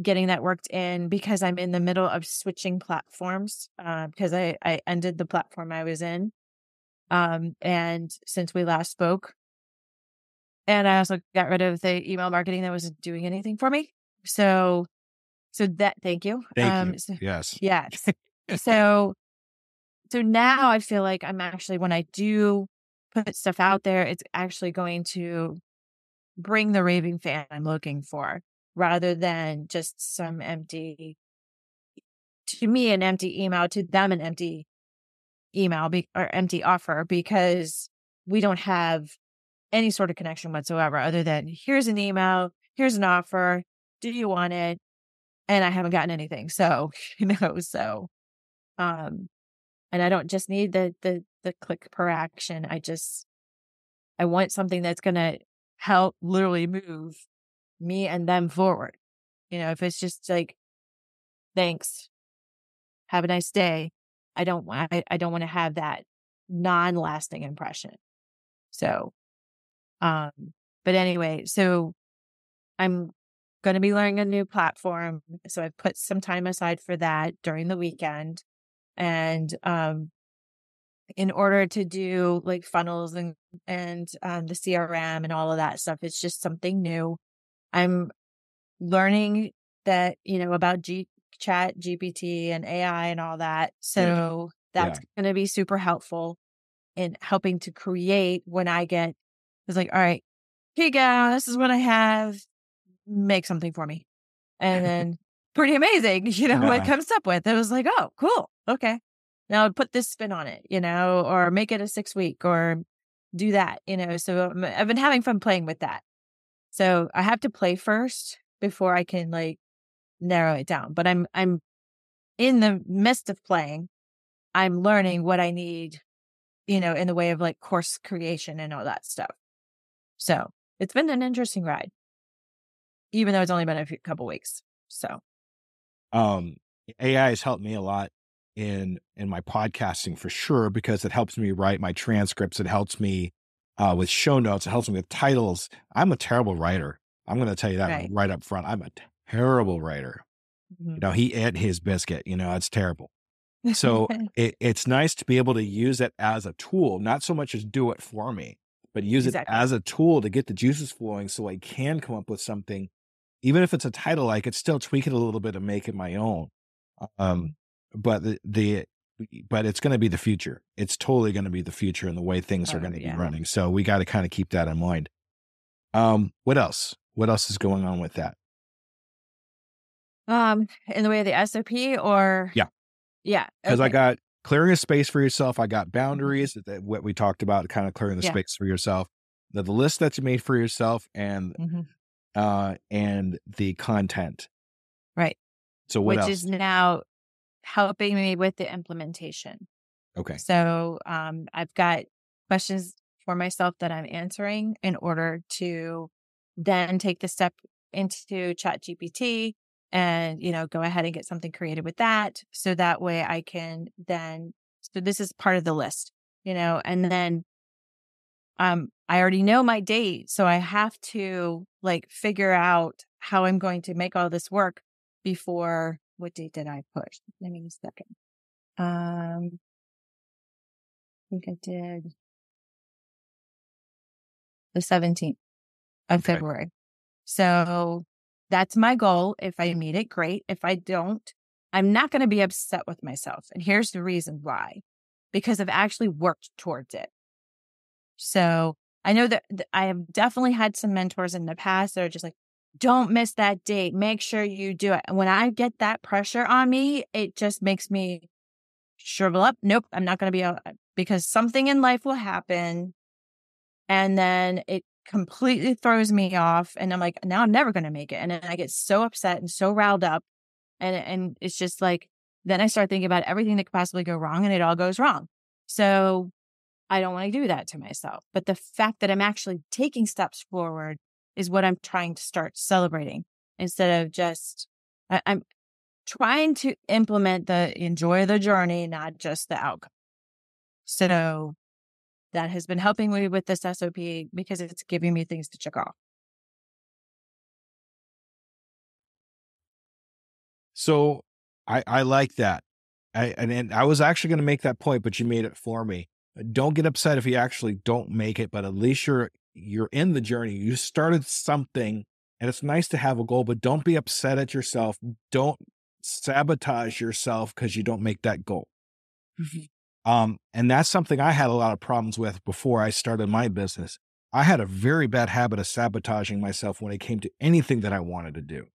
getting that worked in because I'm in the middle of switching platforms uh, because I, I ended the platform I was in. Um, and since we last spoke, and I also got rid of the email marketing that wasn't doing anything for me. So, so that, thank you. Thank um, you. so- Yes. Yes. so, so now I feel like I'm actually, when I do put stuff out there, it's actually going to bring the raving fan I'm looking for rather than just some empty, to me, an empty email, to them, an empty email be, or empty offer because we don't have any sort of connection whatsoever other than here's an email, here's an offer. Do you want it? And I haven't gotten anything. So, you know, so, um, and I don't just need the, the, the click per action. I just, I want something that's going to help literally move me and them forward. You know, if it's just like, thanks, have a nice day. I don't want I, I don't want to have that non-lasting impression. So um but anyway, so I'm going to be learning a new platform. So I've put some time aside for that during the weekend. And um, in order to do like funnels and and um, the CRM and all of that stuff, it's just something new. I'm learning that you know about G chat GPT and AI and all that. So yeah. that's yeah. going to be super helpful in helping to create when I get it's like, all right, hey gal, this is what I have make something for me. And then pretty amazing, you know, yeah. what comes up with. It was like, oh, cool. Okay. Now I'd put this spin on it, you know, or make it a six week or do that, you know. So um, I've been having fun playing with that. So I have to play first before I can like narrow it down. But I'm I'm in the midst of playing. I'm learning what I need, you know, in the way of like course creation and all that stuff. So it's been an interesting ride even though it's only been a few, couple weeks. So, um, AI has helped me a lot in in my podcasting for sure because it helps me write my transcripts. It helps me uh, with show notes. It helps me with titles. I'm a terrible writer. I'm going to tell you that right. right up front. I'm a terrible writer. Mm-hmm. You know, he ate his biscuit. You know, it's terrible. So it, it's nice to be able to use it as a tool, not so much as do it for me, but use exactly. it as a tool to get the juices flowing so I can come up with something even if it's a title, I could still tweak it a little bit and make it my own. Um, but the, the but it's going to be the future. It's totally going to be the future and the way things oh, are going to yeah. be running. So we got to kind of keep that in mind. Um, what else? What else is going on with that? Um, in the way of the SOP or yeah, yeah, because okay. I got clearing a space for yourself. I got mm-hmm. boundaries that what we talked about, kind of clearing the yeah. space for yourself. The, the list that you made for yourself and mm-hmm uh, and the content. Right. So what Which else? is now helping me with the implementation. Okay. So um, I've got questions for myself that I'm answering in order to then take the step into chat gpt and you know go ahead and get something created with that so that way i can then so this is part of the list you know and then um I already know my date. So I have to like figure out how I'm going to make all this work before what date did I push? Let me a second. Um, I think I did the 17th of okay. February. So that's my goal. If I meet it, great. If I don't, I'm not going to be upset with myself. And here's the reason why because I've actually worked towards it. So I know that I have definitely had some mentors in the past that are just like, don't miss that date. Make sure you do it. And when I get that pressure on me, it just makes me shrivel up. Nope, I'm not going to be able uh, because something in life will happen. And then it completely throws me off. And I'm like, now I'm never going to make it. And then I get so upset and so riled up. And, and it's just like, then I start thinking about everything that could possibly go wrong and it all goes wrong. So I don't want to do that to myself. But the fact that I'm actually taking steps forward is what I'm trying to start celebrating instead of just, I, am trying to implement the enjoy the journey, not just the outcome. So that has been helping me with this SOP because it's giving me things to check off. So I, I like that. I, and, and I was actually going to make that point, but you made it for me don't get upset if you actually don't make it, but at least you're you're in the journey. You started something and it's nice to have a goal, but don't be upset at yourself. Don't sabotage yourself because you don't make that goal. Mm-hmm. Um, and that's something I had a lot of problems with before I started my business. I had a very bad habit of sabotaging myself when it came to anything that I wanted to do.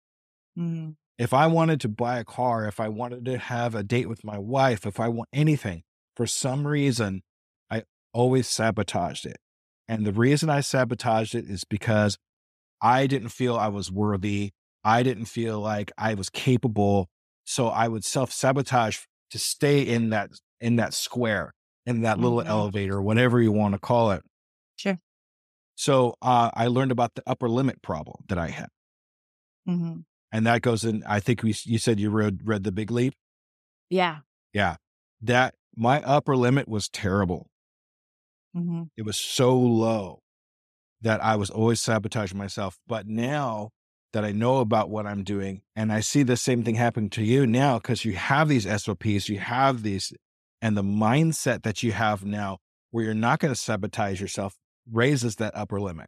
Mm-hmm. If I wanted to buy a car, if I wanted to have a date with my wife, if I want anything, for some reason, always sabotaged it. And the reason I sabotaged it is because I didn't feel I was worthy. I didn't feel like I was capable. So I would self sabotage to stay in that in that square, in that little mm-hmm. elevator, whatever you want to call it. Sure. So uh, I learned about the upper limit problem that I had, mm-hmm. and that goes in. I think we you said you read read the Big Leap. Yeah. Yeah that my upper limit was terrible. Mm-hmm. It was so low that I was always sabotaging myself. But now that I know about what I'm doing, and I see the same thing happening to you now because you have these SOPs, you have these, and the mindset that you have now where you're not going to sabotage yourself raises that upper limit.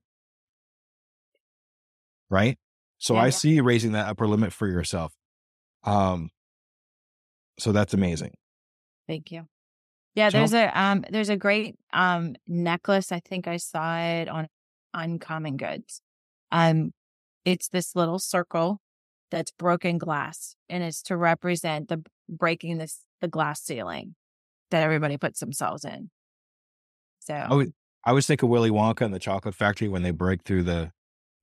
Right. So Yeah, I yeah. see you raising that upper limit for yourself. Um, so that's amazing. Thank you. Yeah, there's a um there's a great um necklace. I think I saw it on Uncommon Goods. Um it's this little circle that's broken glass and it's to represent the breaking this the glass ceiling that everybody puts themselves in. So I would, I always think of Willy Wonka and the Chocolate Factory when they break through the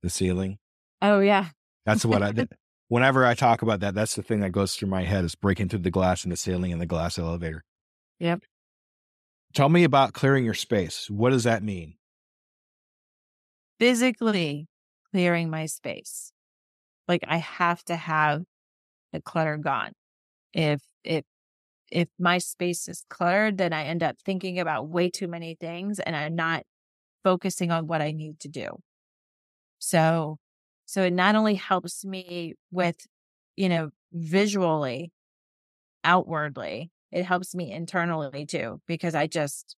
the ceiling. oh yeah. That's what I did. Whenever I talk about that, that's the thing that goes through my head is breaking through the glass in the ceiling and the glass elevator. Yep. Tell me about clearing your space. What does that mean? Physically clearing my space. Like I have to have the clutter gone. If if if my space is cluttered, then I end up thinking about way too many things and I'm not focusing on what I need to do. So, so it not only helps me with, you know, visually, outwardly, it helps me internally too, because I just,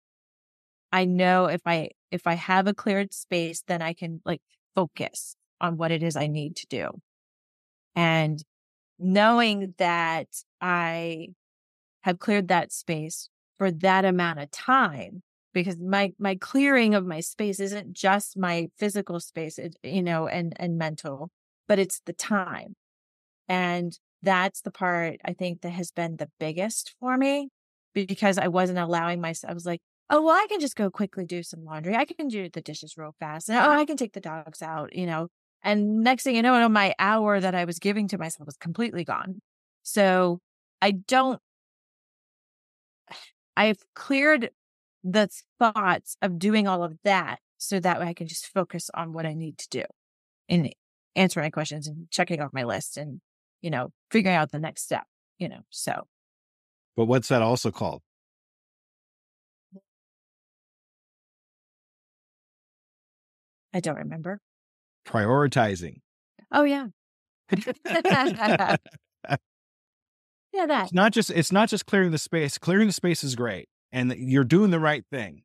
I know if I, if I have a cleared space, then I can like focus on what it is I need to do. And knowing that I have cleared that space for that amount of time because my my clearing of my space isn't just my physical space you know and and mental but it's the time and that's the part i think that has been the biggest for me because i wasn't allowing myself i was like oh well i can just go quickly do some laundry. I can do the dishes real fast. And oh i can take the dogs out you know? And next thing you know my hour that i was giving to myself was completely gone. So i don't I've cleared the thoughts of doing all of that so that way I can just focus on what I need to do and answer my questions and checking off my list and, you know, figuring out the next step, you know. So But what's that also called? I don't remember. Prioritizing. Oh, yeah. Yeah, that. It's not just it's not just clearing the space. Clearing the space is great and you're doing the right thing.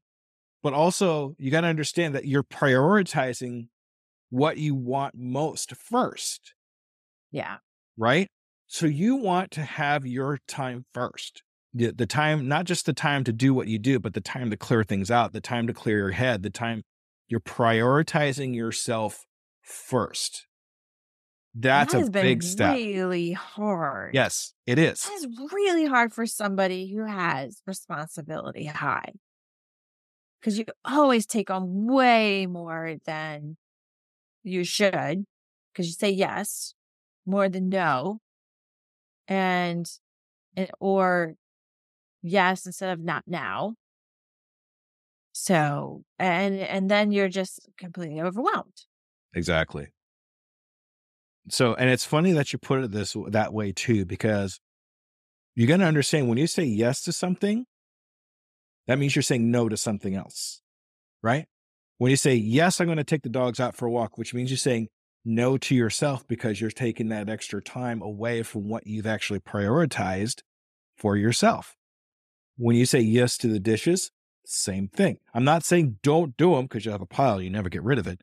But also you got to understand that you're prioritizing what you want most first, Yeah. Right? So you want to have your time first. The, the time not just the time to do what you do, but the time to clear things out, the time to clear your head, the time you're prioritizing yourself first. That's that a big step. really hard. Yes, it is. Is really hard for somebody who has responsibility high. Because you always take on way more than you should. Because you say yes more than no. And, and, or yes instead of not now. So, and, and then you're just completely overwhelmed. Exactly. So, and it's funny that you put it this that way too, because you got to understand when you say yes to something, that means you're saying no to something else, right? When you say yes, I'm going to take the dogs out for a walk, which means you're saying no to yourself because you're taking that extra time away from what you've actually prioritized for yourself. When you say yes to the dishes, same thing. I'm not saying don't do them because you have a pile, you never get rid of it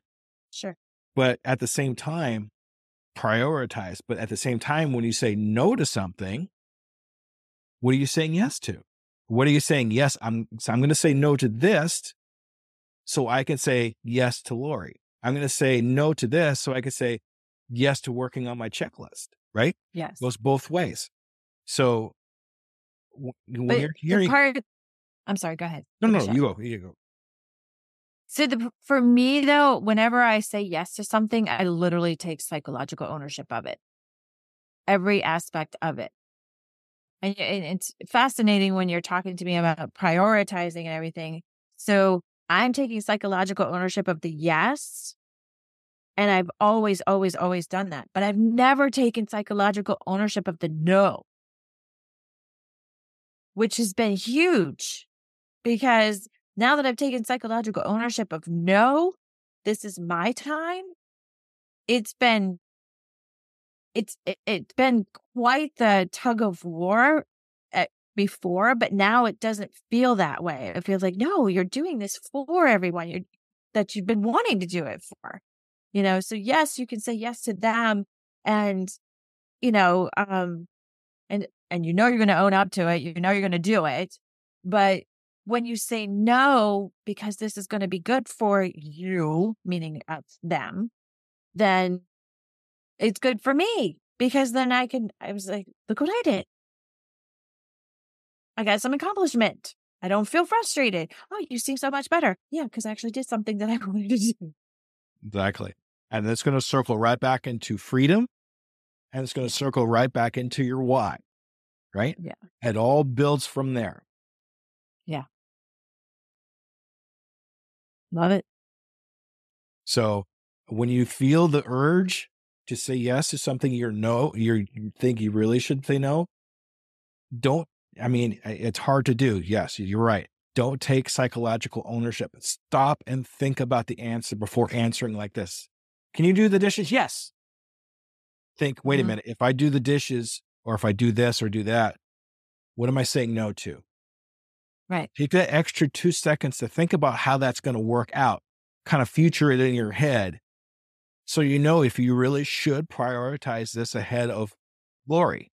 Sure. but at the same time prioritize but at the same time when you say no to something what are you saying yes to what are you saying yes i'm so i'm going to say no to this so i can say yes to lori i'm going to say no to this so i can say yes to working on my checklist right Yes. goes both ways so when But you're hearing part, I'm sorry, go ahead. no no no you go you go So the, for me though, whenever I say yes to something, I literally take psychological ownership of it. Every aspect of it. And, and it's fascinating when you're talking to me about prioritizing and everything. So I'm taking psychological ownership of the yes. And I've always, always, always done that. But I've never taken psychological ownership of the no. which has been huge because now that I've taken psychological ownership of no, this is my time, it's been it's it, it's been quite the tug of war before, but now it doesn't feel that way. It feels like no, you're doing this for everyone you're, that you've been wanting to do it for. You know, so yes, you can say yes to them, and you know, um, and and you know you're going to own up to it. You know you're going to do it, but when you say no because this is going to be good for you, meaning of them, then it's good for me because then I can, I was like, look what I did. I got some accomplishment. I don't feel frustrated. Oh, you seem so much better. Yeah, because I actually did something that I wanted to do. Exactly. And it's going to circle right back into freedom and it's going to circle right back into your why, right? Yeah. It all builds from there. Yeah. Love it. So when you feel the urge to say yes to something you're no, you're, you think you really should say no, don't, I mean, it's hard to do. Yes, you're right. Don't take psychological ownership. Stop and think about the answer before answering like this. Can you do the dishes? Yes. Think, wait Mhm. a minute. If I do the dishes or if I do this or do that, what am I saying no to? Right. Take that extra two seconds to think about how that's going to work out, kind of future it in your head. So you know if you really should prioritize this ahead of Lori.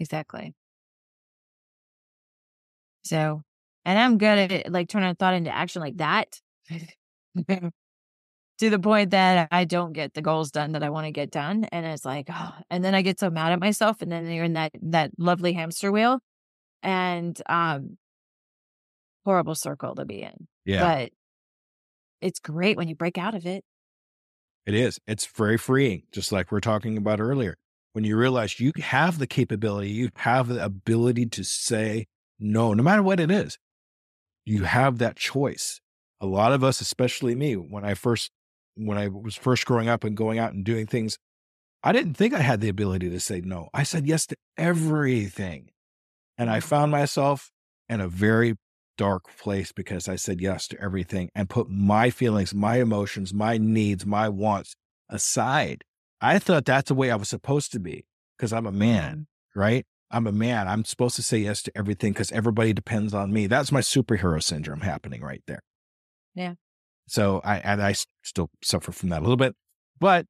Exactly. So, and I'm good at it, like turning a thought into action like that. to the point that I don't get the goals done that I want to get done. And it's like, oh, and then I get so mad at myself. And then you're in that, that lovely hamster wheel and, um, horrible circle to be in. Yeah. But it's great when you break out of it. It is. It's very freeing, just like we are talking about earlier. When you realize you have the capability, you have the ability to say no, no matter what it is, you have that choice. A lot of us, especially me, when I first when I was first growing up and going out and doing things, I didn't think I had the ability to say no. I said yes to everything. And I mm-hmm. found myself in a very dark place because I said yes to everything and put my feelings, my emotions, my needs, my wants aside. I thought that's the way I was supposed to be because I'm a man, right? I'm a man. I'm supposed to say yes to everything because everybody depends on me. That's my superhero syndrome happening right there. Yeah. So I, and I still suffer from that a little bit, but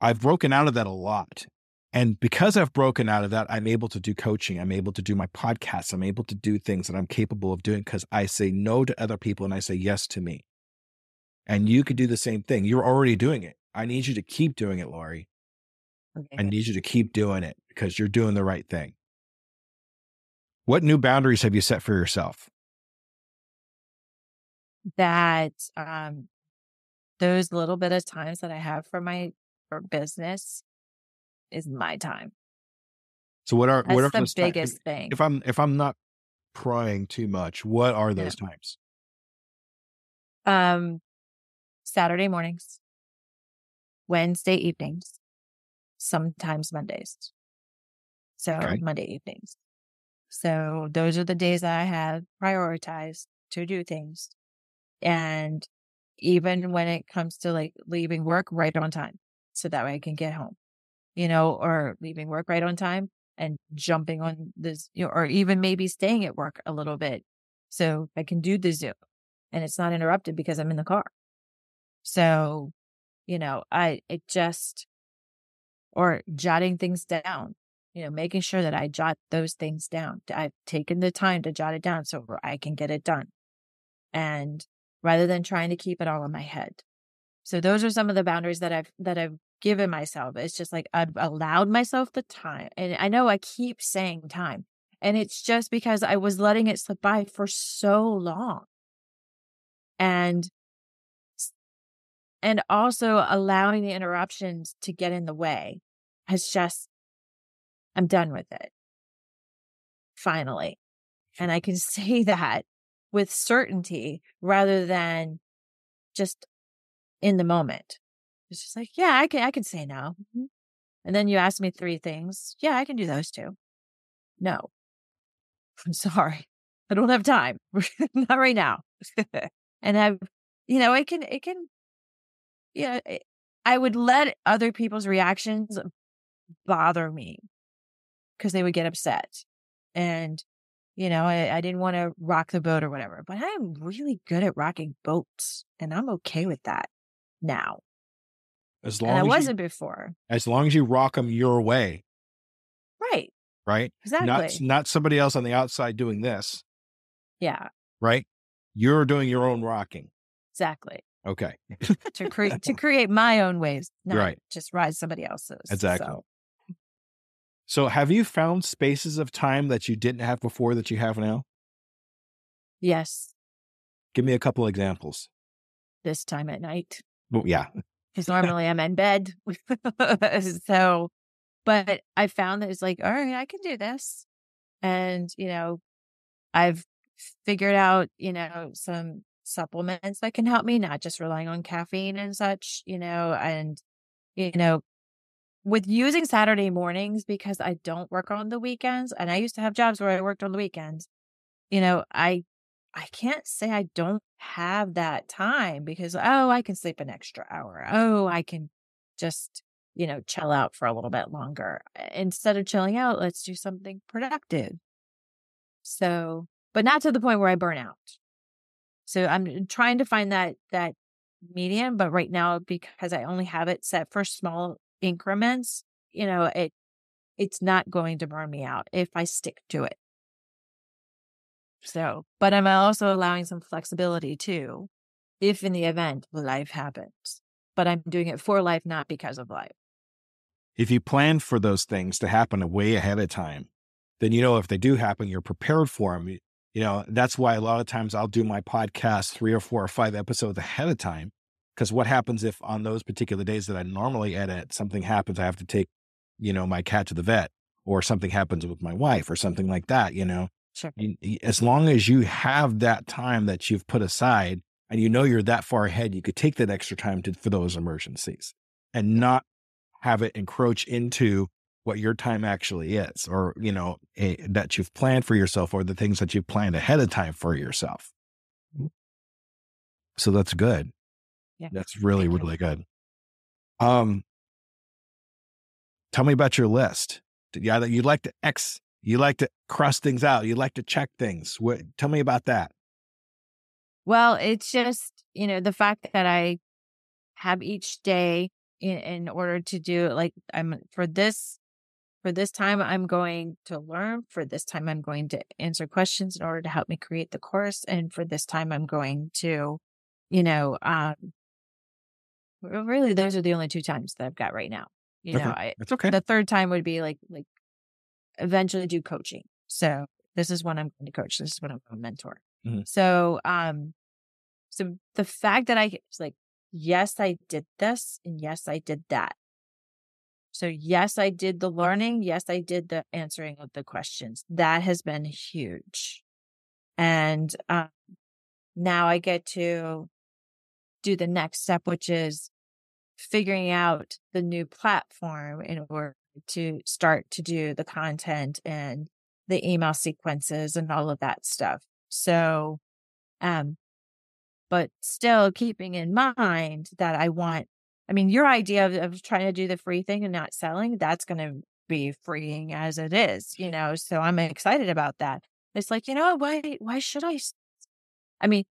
I've broken out of that a lot. And because I've broken out of that, I'm able to do coaching. I'm able to do my podcasts. I'm able to do things that I'm capable of doing because I say no to other people and I say yes to me. And you could do the same thing. You're already doing it. I need you to keep doing it, Lori. Okay. I need you to keep doing it because you're doing the right thing. What new boundaries have you set for yourself? that um those little bit of times that I have for my for business is my time. So what are That's what are the those ti- if- biggest thing. If I'm if I'm not prying too much, what are those times? Um Saturday mornings, Wednesday evenings, sometimes Mondays. So Okay. Monday evenings. So those are the days that I have prioritized to do things. And even when it comes to like leaving work right on time, so that way I can get home, you know, or leaving work right on time and jumping on this, you know, or even maybe staying at work a little bit so I can do the Zoom and it's not interrupted because I'm in the car. So, you know, I, it just, or jotting things down, you know, making sure that I jot those things down. I've taken the time to jot it down so I can get it done. And rather than trying to keep it all in my head. So those are some of the boundaries that I've, that I've given myself. It's just like I've allowed myself the time. And I know I keep saying time and it's just because I was letting it slip by for so long. And and also allowing the interruptions to get in the way has just I'm done with it. Finally. And I can say that with certainty rather than just in the moment. It's just like, yeah, I can I can say no. Mhm. And then you ask me three things. Yeah, I can do those too. No. I'm sorry. I don't have time. Not right now. and I've, you know, it can, it can, yeah, eh, I would let other people's reactions bother me because they would get upset. And, you know, I, I didn't want to rock the boat or whatever, but I'm really good at rocking boats and I'm okay with that now. As long and I as wasn't you, before. as long as you rock them your way, Right. right? Exactly. Not not somebody else on the outside doing this, yeah, right? You're doing your own rocking. exactly. Okay. To create to create my own ways, not Right. just ride somebody else's. Exactly. So, So have you found spaces of time that you didn't have before that you have now? yes, Give me a couple examples. this time at night. Well, yeah. because normally I'm in bed. so, but I found that it's like, all right, I can do this. And, you know, I've figured out, you know, some supplements that can help me, not just relying on caffeine and such, you know, and, you know, with using Saturday mornings because I don't work on the weekends and I used to have jobs where I worked on the weekends, you know, I I can't say I don't have that time because oh, I can sleep an extra hour. Oh, I can just, you know, chill out for a little bit longer. Instead of chilling out, let's do something productive. So, but not to the point where I burn out. So I'm trying to find that that medium, but right now because I only have it set for small increments, you know, it it's not going to burn me out if I stick to it. So, but I'm also allowing some flexibility too, if in the event life happens. But I'm doing it for life, not because of life. If you plan for those things to happen way ahead of time, then you know if they do happen, you're prepared for them. You, know, that's why a lot of times I'll do my podcast three or four or five episodes ahead of time. Because what happens if on those particular days that I normally edit, something happens, I have to take, you know, my cat to the vet or something happens with my wife or something like that, you know? Sure. As long as you have that time that you've put aside and you know you're that far ahead, you could take that extra time to, for those emergencies and not have it encroach into what your time actually is or, you know, a, that you've planned for yourself or the things that you've planned ahead of time for yourself. So that's good. Yeah. That's really, really good. Um, tell me about your list. Yeah, you like to X, you like to cross things out. You like to check things. What, tell me about that. Well, it's just, you know, the fact that I have each day in, in order to do like I'm for this for this time I'm going to learn, for this time I'm going to answer questions in order to help me create the course and for this time I'm going to, you know, um really those are the only two times that I've got right now. You know, Okay. I That's okay. the third time would be like like eventually do coaching. So this is when I'm going to coach. This is when I'm going to mentor. Mhm. So um so the fact that I it's like, yes, I did this and yes, I did that. So yes, I did the learning. Yes, I did the answering of the questions. That has been huge. And um now I get to do the next step, which is figuring out the new platform in order to start to do the content and the email sequences and all of that stuff. So, um, but still keeping in mind that I want, I mean, your idea of, of trying to do the free thing and not selling, that's going to be freeing as it is, you know? So I'm excited about that. It's like, you know, why, why should I I mean,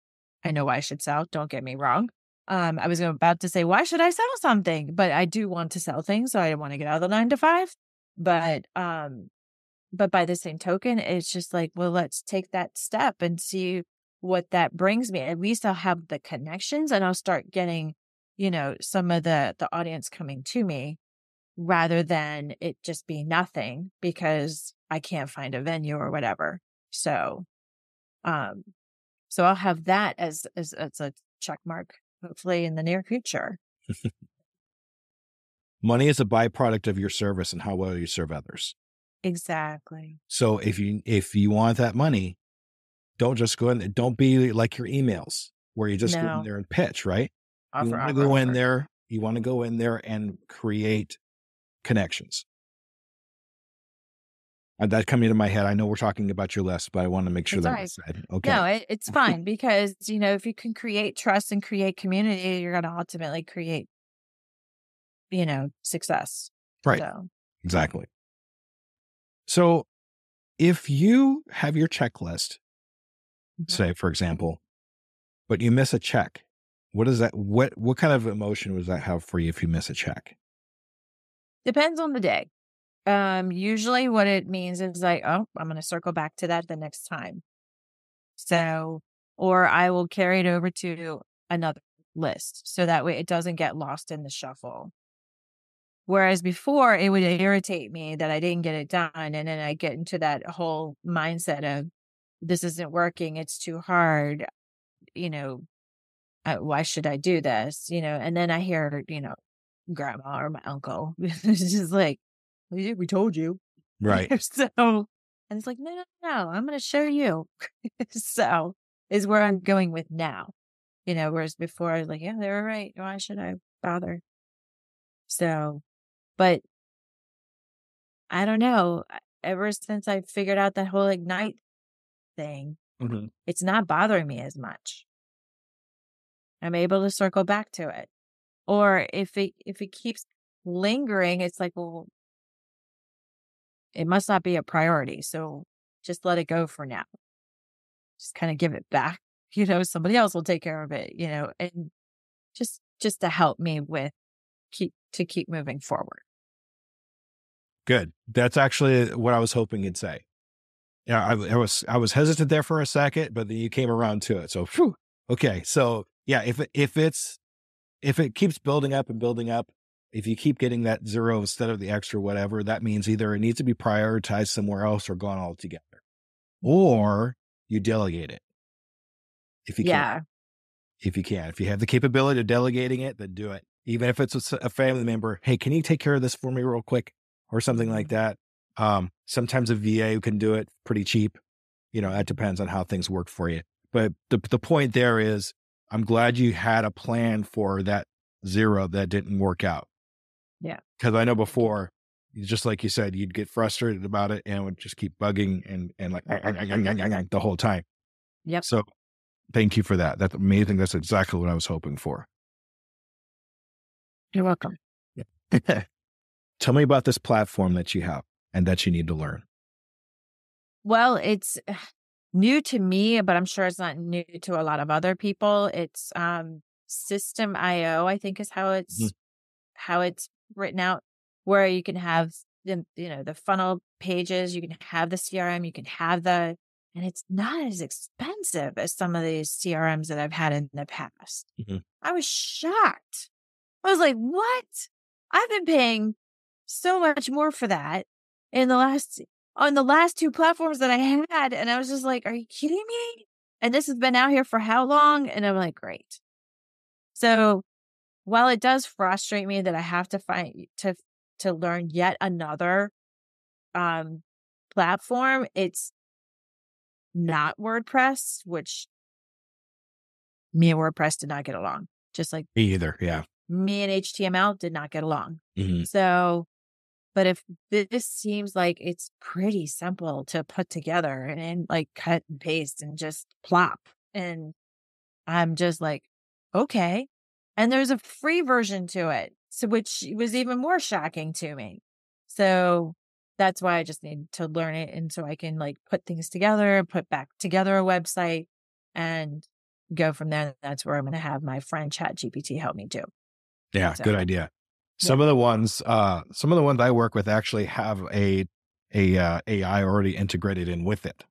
I know why I should sell. Don't get me wrong. Um, I was about to say, why should I sell something? But I do want to sell things, so I want to get out of the nine to five. But um, but by the same token, it's just like, well, let's take that step and see what that brings me. At least I'll have the connections, and I'll start getting, you know, some of the the audience coming to me, rather than it just be nothing because I can't find a venue or whatever. So, um, so I'll have that as as as a check mark hopefully in the near future. Money is a byproduct of your service and how well you serve others. Exactly. So if you if you want that money, don't just go in. there. Don't be like your emails where you just go in there and pitch. Right? You want to offer, go in there. You want to go in there and create connections. Uh, that coming into my head. I know we're talking about your list, but I want to make sure That's that right. said. Okay. No, it, it's fine because, you know, if you can create trust and create community, you're going to ultimately create, you know, success. Right. So, Exactly. So if you have your checklist, Mhm. say for example, but you miss a check, what is that what what kind of emotion would that have for you if you miss a check? depends on the day. Um, usually what it means is like, oh, I'm going to circle back to that the next time. So, or I will carry it over to another list so that way it doesn't get lost in the shuffle. Whereas before it would irritate me that I didn't get it done. And then I get into that whole mindset of this isn't working. It's too hard. You know, why should I do this? You know, and then I hear, you know, grandma or my uncle. it's just like, "Well, yeah, we told you. Right. so, and it's like, no, no, no, I'm going to show you. so, is where I'm going with now. You know, whereas before I was like, yeah, they were right. Why should I bother? So, but I don't know. Ever since I figured out that whole Ignite thing, Mhm. it's not bothering me as much. I'm able to circle back to it. Or if it if it keeps lingering, it's like, well, it must not be a priority. So just let it go for now. Just kind of give it back. You know, somebody else will take care of it, you know, and just just to help me with keep to keep moving forward. Good. That's actually what I was hoping you'd say. Yeah, I, I was I was hesitant there for a second, but then you came around to it. So, phew. okay. So, yeah, if it, if it's if it keeps building up and building up, if you keep getting that zero instead of the extra whatever, that means either it needs to be prioritized somewhere else or gone altogether, or you delegate it. If you can, yeah. if you can, if you have the capability of delegating it, then do it. Even if it's a family member, hey, can you take care of this for me real quick, or something like that. Um, sometimes a VA can do it pretty cheap. You know, that depends on how things work for you. But the the point there is, I'm glad you had a plan for that zero that didn't work out. Yeah. because I know before, just like you said, you'd get frustrated about it and it would just keep bugging and and like the whole time. Yep. So, thank you for that. That's amazing. That's exactly what I was hoping for. You're welcome. Yeah. Tell me about this platform that you have and that you need to learn. Well, it's new to me, but I'm sure it's not new to a lot of other people. It's um Systeme IO, I think is how it's Mhm. how it's written out, where you can have the you know the funnel pages, you can have the CRM, you can have the and it's not as expensive as some of these CRMs that I've had in the past. Mhm. I was shocked. I was like, what? I've been paying so much more for that in the last on the last two platforms that I had. And I was just like, are you kidding me? And this has been out here for how long? And I'm like, great. So while it does frustrate me that I have to find to to learn yet another um platform, it's not WordPress, which me and WordPress did not get along. Just like Me either. Yeah. me and HTML did not get along. Mhm. So, but if this seems like it's pretty simple to put together and, and like cut and paste and just plop, and I'm just like, okay. And there's a free version to it, so which was even more shocking to me. So that's why I just need to learn it, and so I can like put things together, put back together a website, and go from there. That's where I'm going to have my friend ChatGPT help me do. Yeah, So- good idea. Some of the ones, uh, some of the ones I work with actually have a a uh, AI already integrated in with it.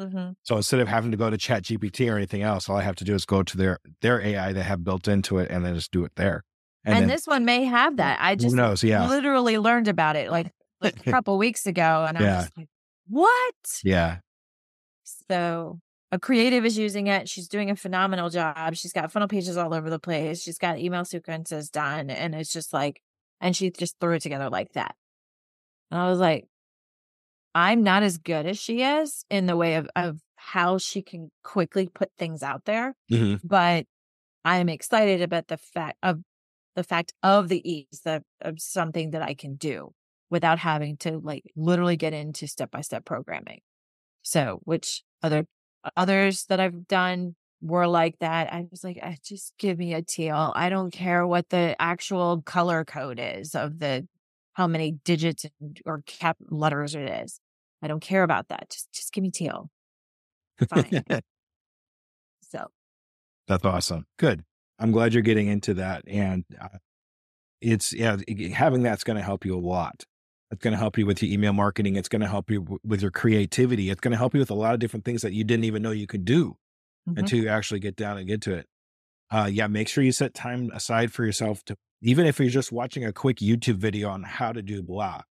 Mm-hmm. So instead of having to go to ChatGPT or anything else, all I have to do is go to their their AI they have built into it, and then just do it there. And, then this one may have that. I who just knows? Yeah, literally learned about it like, like a couple weeks ago, and I Yeah. was like, "What?" yeah, So a creative is using it. She's doing a phenomenal job. She's got funnel pages all over the place. She's got email sequences done, and it's just like, and she just threw it together like that. And I was like, I'm not as good as she is in the way of of how she can quickly put things out there Mhm. but I'm excited about the fact of the fact of the ease of, of something that I can do without having to like literally get into step by step programming. So, which other others that I've done were like that. I was like, I just give me a teal. I don't care what the actual color code is of the how many digits or cap letters it is. I don't care about that. Just just give me teal. Fine. so that's awesome. Good. I'm glad you're getting into that, and uh, it's yeah, having that's going to help you a lot. It's going to help you with your email marketing. It's going to help you w- with your creativity. It's going to help you with a lot of different things that you didn't even know you could do mm-hmm. until you actually get down and get to it. Uh, yeah, make sure you set time aside for yourself to, even if you're just watching a quick YouTube video on how to do blah,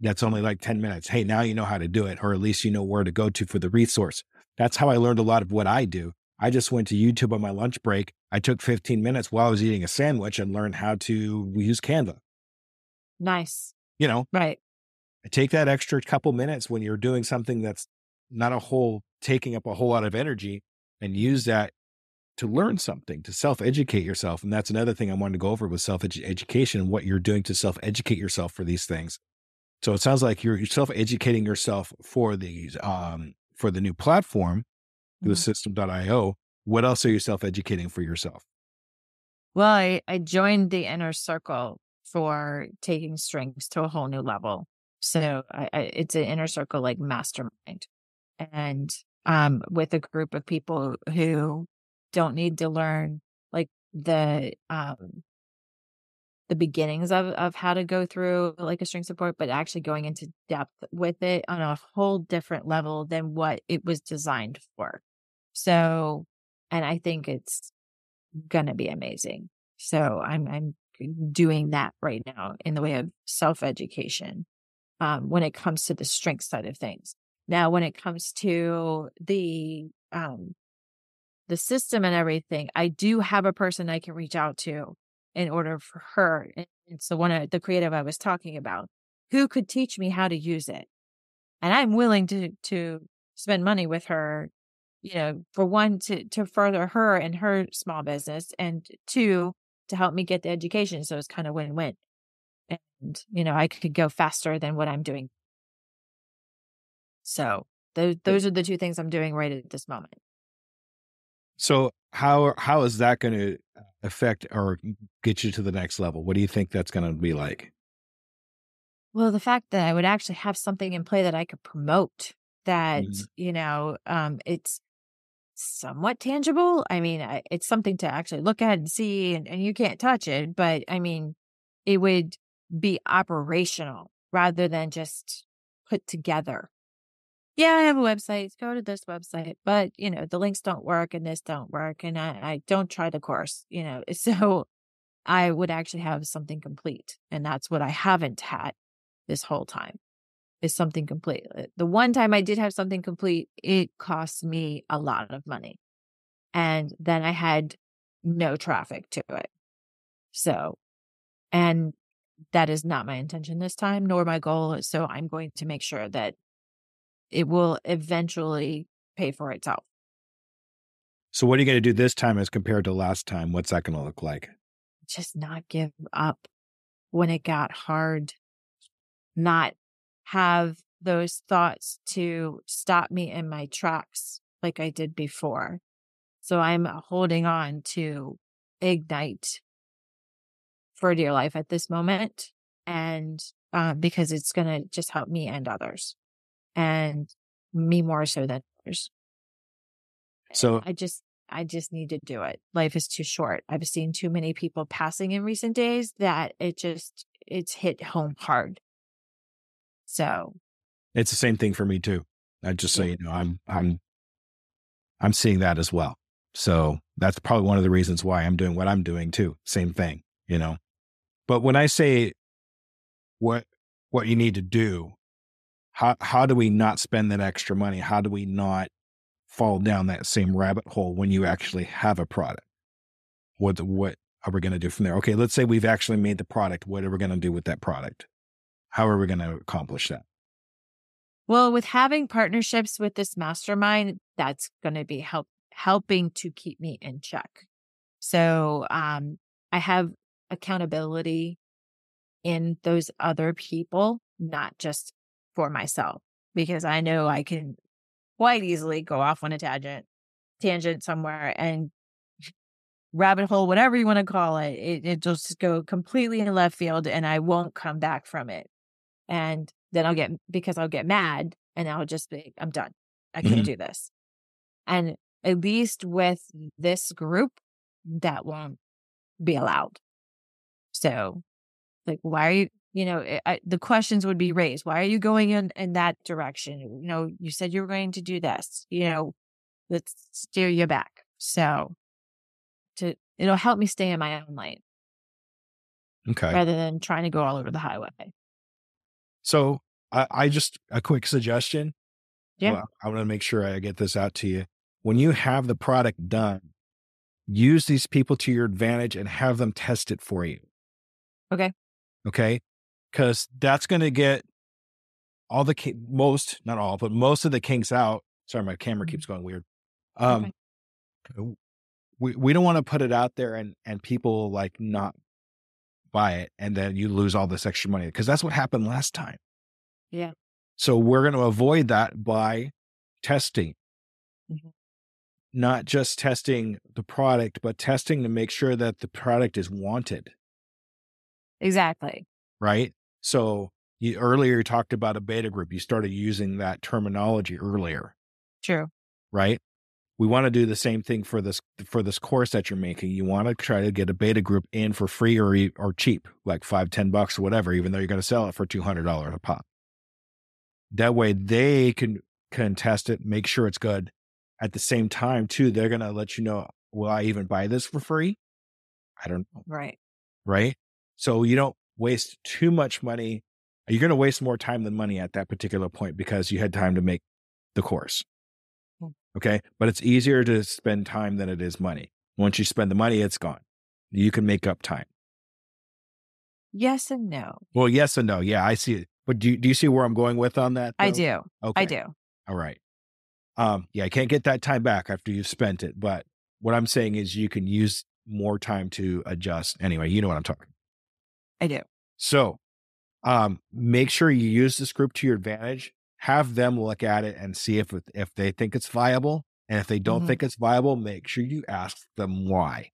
that's only like 10 minutes. Hey, now you know how to do it, or at least you know where to go to for the resource. That's how I learned a lot of what I do. I just went to YouTube on my lunch break. I took 15 minutes while I was eating a sandwich and learned how to use Canva. Nice you know, right. Take that extra couple minutes when you're doing something that's not a whole taking up a whole lot of energy and use that to learn something, to self educate yourself. And that's another thing I wanted to go over with self education and what you're doing to self educate yourself for these things. So it sounds like you're, self educating yourself for these, um, for the new platform, mm-hmm. the systeme.io. What else are you self educating for yourself? Well, I, I joined the inner circle for taking strings to a whole new level. So I, I, it's an inner circle like mastermind, and um, with a group of people who don't need to learn like the um, the beginnings of of how to go through like a string support, but actually going into depth with it on a whole different level than what it was designed for. So, and I think it's gonna be amazing. So I'm I'm doing that right now in the way of self education um, when it comes to the strength side of things. Now, when it comes to the um, the system and everything, I do have a person I can reach out to in order for her. And it's the one the creative I was talking about who could teach me how to use it. And I'm willing to to spend money with her, you know, for one to to further her and her small business, and two to help me get the education. So it's kind of win win. And, you know, I could go faster than what I'm doing. So those, those are the two things I'm doing right at this moment. So how how is that going to affect or get you to the next level? What do you think that's going to be like? Well, the fact that I would actually have something in play that I could promote that, mm-hmm. you know, um, it's somewhat tangible. I mean, it's something to actually look at and see, and, and you can't touch it, but I mean, it would be operational rather than just put together. Yeah, I have a website. Go to this website, but you know, the links don't work and this don't work. And I, I don't try the course, you know, so I would actually have something complete. And that's what I haven't had this whole time is something complete. Uh, the one time I did have something complete, it cost me a lot of money. And then I had no traffic to it. So, and that is not my intention this time, nor my goal. So I'm going to make sure that it will eventually pay for itself. So, what are you going to do this time as compared to last time? What's that going to look like? Just not give up when it got hard, not have those thoughts to stop me in my tracks like I did before. So I'm holding on to ignite for dear life at this moment. And uh, because it's going to just help me and others and me more so than others. So I just, I just need to do it. Life is too short. I've seen too many people passing in recent days that it just, it's hit home hard. So it's the same thing for me too. I just say, you know, I'm I'm I'm seeing that as well. So that's probably one of the reasons why I'm doing what I'm doing too. Same thing, you know. But when I say what what you need to do, how how do we not spend that extra money? How do we not fall down that same rabbit hole when you actually have a product? What what are we going to do from there? Okay, let's say we've actually made the product. What are we going to do with that product? How are we going to accomplish that? Well, with having partnerships with this mastermind, that's going to be help helping to keep me in check. So, um, I have accountability in those other people, not just for myself, because I know I can quite easily go off on a tangent, tangent somewhere and rabbit hole, whatever you want to call it. It, it just go completely in left field and I won't come back from it. And then I'll get, because I'll get mad and I'll just be, I'm done. I can't Mhm. do this. And at least with this group, that won't be allowed. So, like, why are you, you know, I- I, the questions would be raised. Why are you going in, in that direction? You know, you said you were going to do this, you know, let's steer you back. So, to, it'll help me stay in my own lane Okay. rather than trying to go all over the highway. So I, I just a quick suggestion. Yeah. Well, I want to make sure I get this out to you. When you have the product done, use these people to your advantage and have them test it for you. Okay. Okay. Because that's going to get all the ki- most, not all, but most of the kinks out. Sorry, my camera Mhm. keeps going weird. Um, we we don't want to put it out there and and people like not buy it and then you lose all this extra money because that's what happened last time. Yeah. So we're going to avoid that by testing. Mhm. Not just testing the product, but testing to make sure that the product is wanted, Exactly. right? So you earlier you talked about a beta group. You started using that terminology earlier, True. right? We want to do the same thing for this for this course that you're making. You want to try to get a beta group in for free or or cheap, like five, ten bucks or whatever, even though you're going to sell it for two hundred dollars a pop. That way they can can test it, make sure it's good. At the same time, too, they're going to let you know, will I even buy this for free? I don't know, Right. right? So you don't waste too much money. You're going to waste more time than money at that particular point because you had time to make the course. Okay. But it's easier to spend time than it is money. Once you spend the money, it's gone. You can make up time. Yes and no. Well, yes and no. Yeah, I see it. But do you, do you see where I'm going with on that? I do. Okay. I do. All right. Um, yeah, I can't get that time back after you've spent it. But what I'm saying is you can use more time to adjust. Anyway, you know what I'm talking. I do. So um, make sure you use this group to your advantage. Have them look at it and see if if they think it's viable. And if they don't Mhm. think it's viable, make sure you ask them why.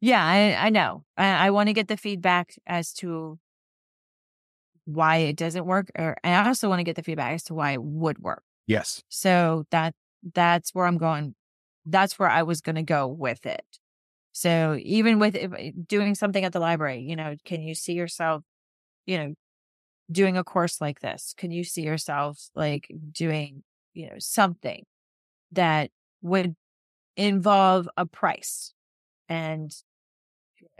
Yeah, I, I know. I, I want to get the feedback as to why it doesn't work, or I also want to get the feedback as to why it would work. Yes. So that that's where I'm going. That's where I was going to go with it. So even with doing something at the library, you know, can you see yourself, you know, doing a course like this? Can you see yourself like doing, you know, something that would involve a price? And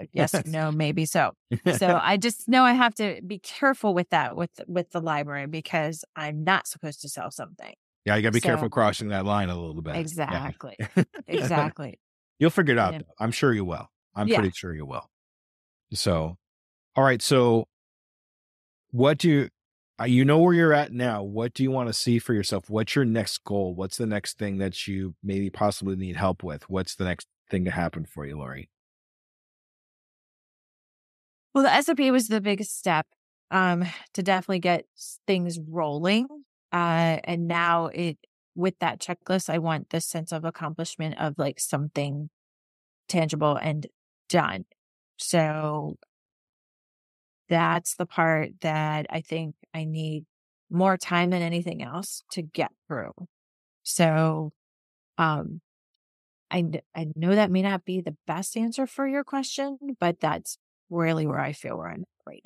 uh, yes, or no, maybe so. So I just know I have to be careful with that with with the library because I'm not supposed to sell something. yeah, you got to be So- careful crossing that line a little bit. Yeah. Exactly. Exactly. You'll figure it out. Yeah. I'm sure you will. I'm Yeah. pretty sure you will. So, all right. So, what do you, uh, you know where you're at now? What do you want to see for yourself? What's your next goal? What's the next thing that you maybe possibly need help with? What's the next thing to happen for you, Lori? Well, the SOP was the biggest step um, to definitely get things rolling. Uh, and now it, with that checklist, I want this sense of accomplishment of like something tangible and done. So that's the part that I think I need more time than anything else to get through. So, um, I, I know that may not be the best answer for your question, but that's really where I feel where I'm right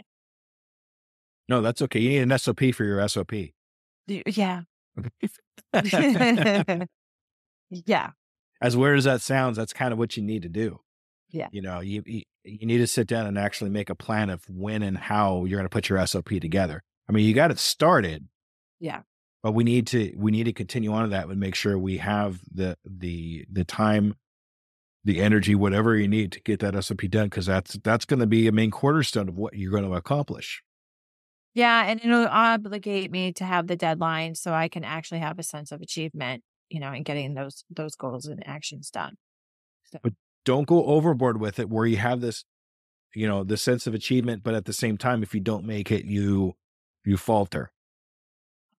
No, that's okay. You need an SOP for your SOP. Yeah. yeah. as weird as that sounds, that's kind of what you need to do. Yeah. You know, you, you you need to sit down and actually make a plan of when and how you're going to put your SOP together. I mean, you got it started. Yeah. But we need to we need to continue on to that and make sure we have the the the time, the energy, whatever you need to get that SOP done because that's that's going to be a main cornerstone of what you're going to accomplish. Yeah. And it'll obligate me to have the deadline so I can actually have a sense of achievement, you know, in getting those those goals and actions done. Don't go overboard with it where you have this you know, the sense of achievement, but at the same time, if you don't make it, you you falter.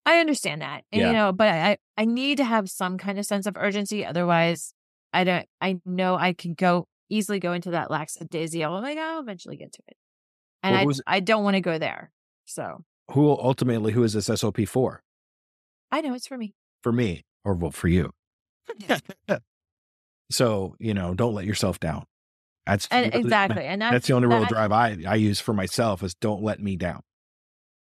I understand that. And, Yeah. You know, but I I need to have some kind of sense of urgency. Otherwise, I don't. I know I can go easily go into that lackadaisical. Oh my god, I'll eventually get to it, and What I was- I don't want to go there. So Who ultimately who is this SOP for? I know it's for me. For me or well, for you. so, you know, don't let yourself down. That's And exactly, and that's That's the only real that- drive I, I use for myself is don't let me down.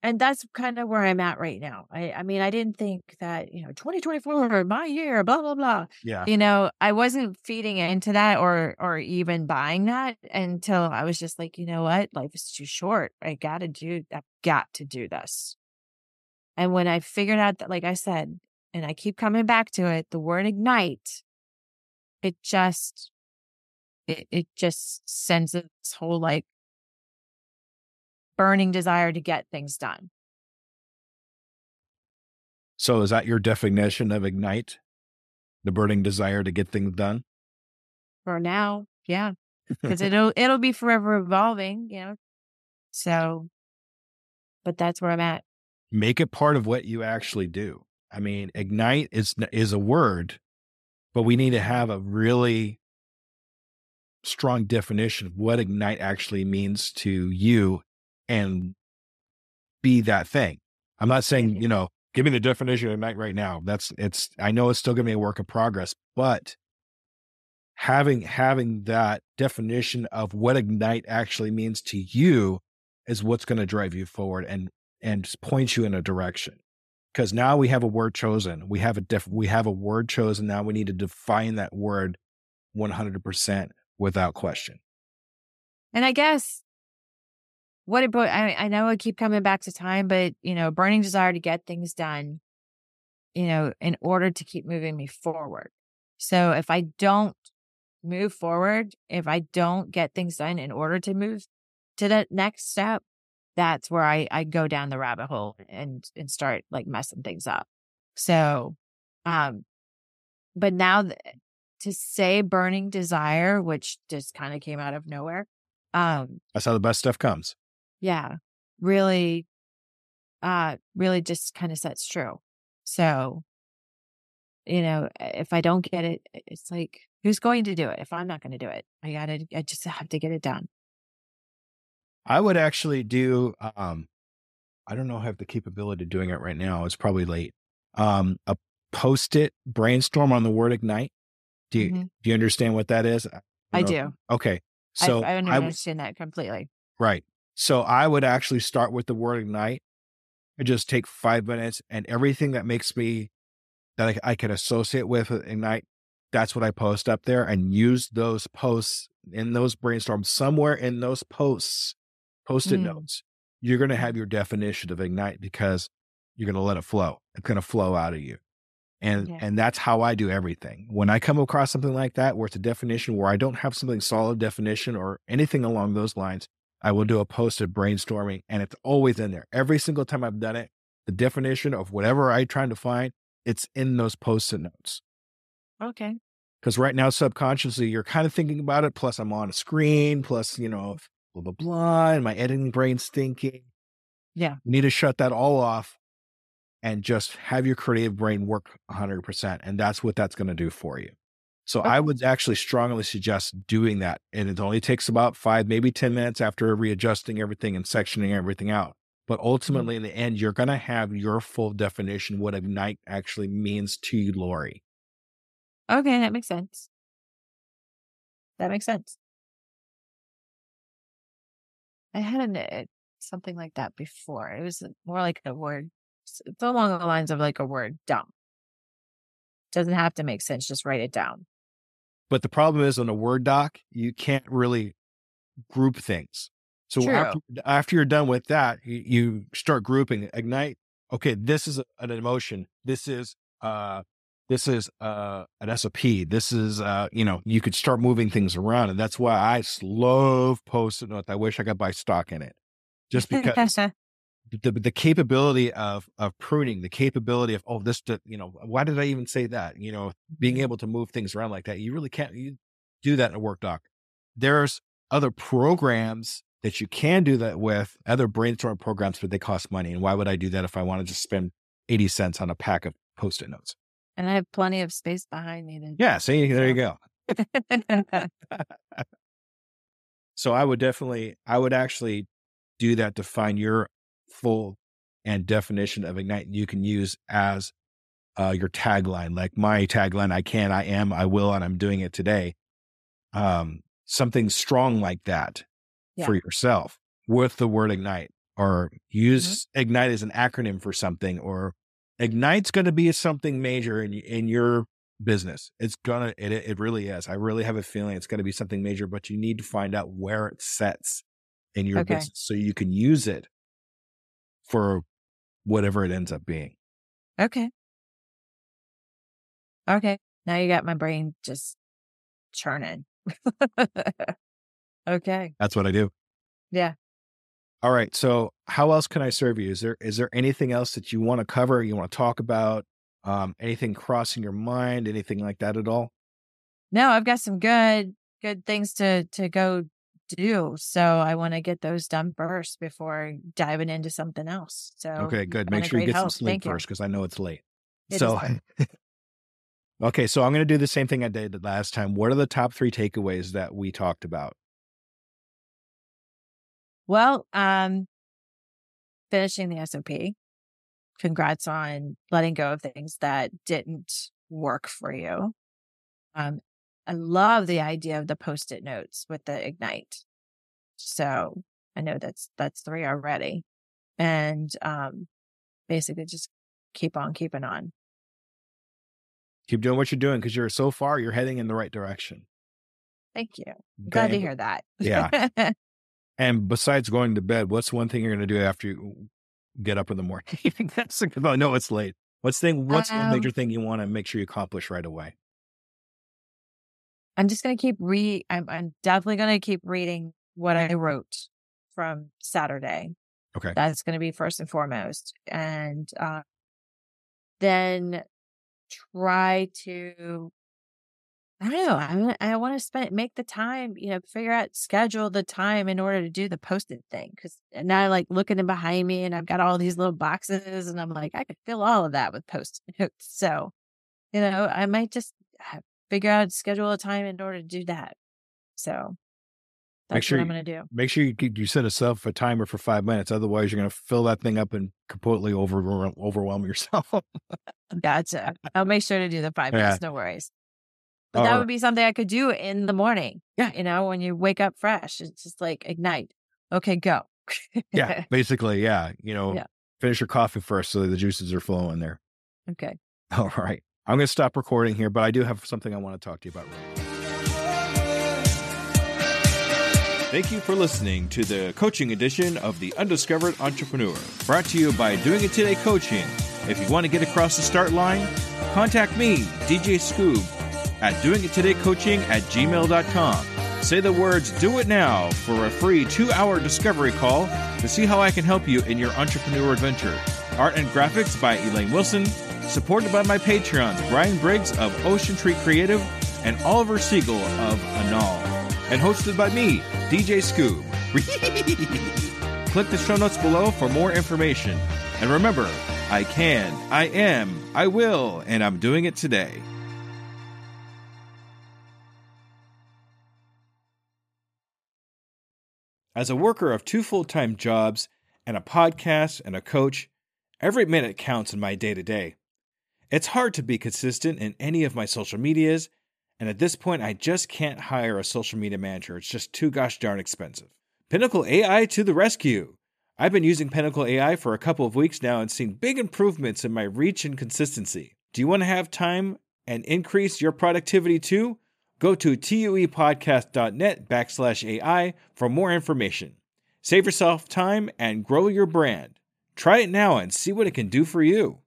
and that's kind of where I'm at right now. I I mean, I didn't think that you know 2024 my year, blah blah blah. Yeah. you know i wasn't feeding into that or or even buying that until i was just like you know what life is too short i gotta do i've got to do this and when i figured out that like i said and i keep coming back to it the word ignite it just it, it just sends this whole like burning desire to get things done So is that your definition of ignite? The burning desire to get things done? for now yeah because it'll it'll be forever evolving you know so but that's where i'm at Make it part of what you actually do. I mean, ignite is is a word, but we need to have a really strong definition of what ignite actually means to you and be that thing. I'm not saying, mm-hmm. you know, give me the definition of ignite right now. That's it's I know it's still gonna be a work in progress, but having having that definition of what ignite actually means to you is what's going to drive you forward and and point you in a direction because now we have a word chosen. We have a diff we have a word chosen. Now we need to define that word 100% without question. And I guess what it I, I know I keep coming back to time, but you know, burning desire to get things done, you know, in order to keep moving me forward. So if I don't move forward, if I don't get things done in order to move to the next step, that's where I, I go down the rabbit hole and, and start like messing things up. So, um, but now th- to say burning desire, which just kind of came out of nowhere, um, that's how the best stuff comes. Yeah really uh really just kind of sets true. So you know if i don't get it it's like who's going to do it? If i'm not going to do it i gotta i just have to get it done i would actually do um i don't know i have the capability of doing it right now it's probably late um a post-it brainstorm on the word ignite do you Mhm. do you understand what that is i don't do okay so I, I I understand that completely Right. So I would actually start with the word ignite and just take five minutes and everything that makes me that I, I can associate with ignite. That's what I post up there and use those posts in those brainstorms somewhere in those posts, post-it Mm. notes. You're going to have your definition of ignite because you're going to let it flow. It's going to flow out of you. And Yeah. and that's how I do everything. When I come across something like that where it's a definition where I don't have something solid definition or anything along those lines, I will do a post of brainstorming and it's always in there. Every single time I've done it, the definition of whatever I'm trying to find, it's in those post-it notes. okay Because right now, subconsciously, you're kind of thinking about it. Plus, I'm on a screen. Plus, you know, blah blah blah, and my editing brain's thinking. Yeah. you need to shut that all off, and just have your creative brain work 100. percent And that's what that's going to do for you. So I would actually strongly suggest doing that, and it only takes about five, maybe ten minutes after readjusting everything and sectioning everything out. But mm-hmm. ultimately, in the end, you're going to have your full definition what ignite actually means to you, Lori. okay that makes sense that makes sense i had an, uh, something like that before it was more like a word it's along the lines of like a word dumb doesn't have to make sense just write it down But the problem is on a Word doc, you can't really group things. So True. after, after you're done with that, you, you start grouping. Ignite. Okay, this is an emotion. This is uh, this is uh, an SOP. This is uh, you know, you could start moving things around, and that's why I love post-it notes. I wish I could buy stock in it, just because the the capability of of pruning, the capability of oh this you know why did I even say that you know being able to move things around like that you really can't you do that in a Word doc. There's other programs that you can do that with, other brainstorming programs, but they cost money. And why would I do that if I want to just spend 80 cents on a pack of post it notes? And I have plenty of space behind me. To- Yeah, see, there you go. So I would definitely, I would actually do that to find your full and definition of Ignite you can use as uh, your tagline. Like my tagline, I can, I am, I will, and I'm doing it today. Um, something strong like that Yeah. for yourself with the word Ignite or use Ignite as an acronym for something or Ignite's going to be something major in, in your business. It's gonna, it, it really is. I really have a feeling it's going to be something major, but you need to find out where it sets in your Okay. business so you can use it for whatever it ends up being. okay. Okay. Now you got my brain just churning. okay. That's what I do. Yeah. All right. So how else can I serve you? Is there, is there anything else that you want to cover? You want to talk about? Um, anything crossing your mind? Anything like that at all? No, I've got some good good things to to go do. So I want to get those done first before diving into something else. So Okay, good. Make sure you get some sleep Thank first because I know it's late. It so, okay, so I'm going to do the same thing I did last time. What are the top three takeaways that we talked about? Well, um, finishing the SOP. Congrats on letting go of things that didn't work for you. Um, I love the idea of the post-it notes with the ignite. So I know that's that's three already, and um, basically just keep on keeping on. Keep doing what you're doing because you're so far, you're heading in the right direction. Thank you. I'm glad to hear that. Yeah. And besides going to bed, what's one thing you're going to do after you get up in the morning? That's a good. Oh, no, it's late. What's thing? What's one Um, major thing you want to make sure you accomplish right away? I'm just gonna keep re. I'm I'm definitely gonna keep reading what I wrote from Saturday. Okay. That's gonna be first and foremost, and uh, then try to. I don't know. I wanna- I want to spend make the time. You know, figure out schedule the time in order to do the post-it thing. Because uh, now, I like looking in behind me, and I've got all these little boxes, and I'm like, I could fill all of that with post-it notes. So, you know, I might just uh, figure out schedule a time in order to do that. So that's sure what I'm going to do. Make sure you you set yourself a timer for five minutes. Otherwise, you're going to fill that thing up and completely over overwhelm yourself. Gotcha. I'll make sure to do the five Yeah. minutes. No worries. But that right. would be something I could do in the morning. Yeah. You know, when you wake up fresh, it's just like ignite. Okay, go. yeah, basically, yeah. You know, Yeah. finish your coffee first so the juices are flowing there. okay. All right. I'm going to stop recording here, but I do have something I want to talk to you about. Thank you for listening to the coaching edition of The Undiscovered Entrepreneur, brought to you by Doing It Today Coaching. If you want to get across the start line, contact me, DJ Scoob, at doingittodaycoaching at gmail.com. Say the words do it now for a free two hour discovery call to see how I can help you in your entrepreneur adventure. Art and graphics by Elaine Wilson, supported by my Patreons, Brian Briggs of Ocean Tree Creative and Oliver Siegel of Anal, and hosted by me, DJ Scoob. Click the show notes below for more information. And remember, I can, I am, I will, and I'm doing it today. As a worker of two full time jobs and a podcast and a coach, every minute counts in my day to day. It's hard to be consistent in any of my social medias, and at this point, I just can't hire a social media manager. It's just too gosh darn expensive. Pinnacle AI to the rescue. I've been using Pinnacle AI for a couple of weeks now and seen big improvements in my reach and consistency. Do you want to have time and increase your productivity too? Go to tuepodcast.net backslash AI for more information. Save yourself time and grow your brand. Try it now and see what it can do for you.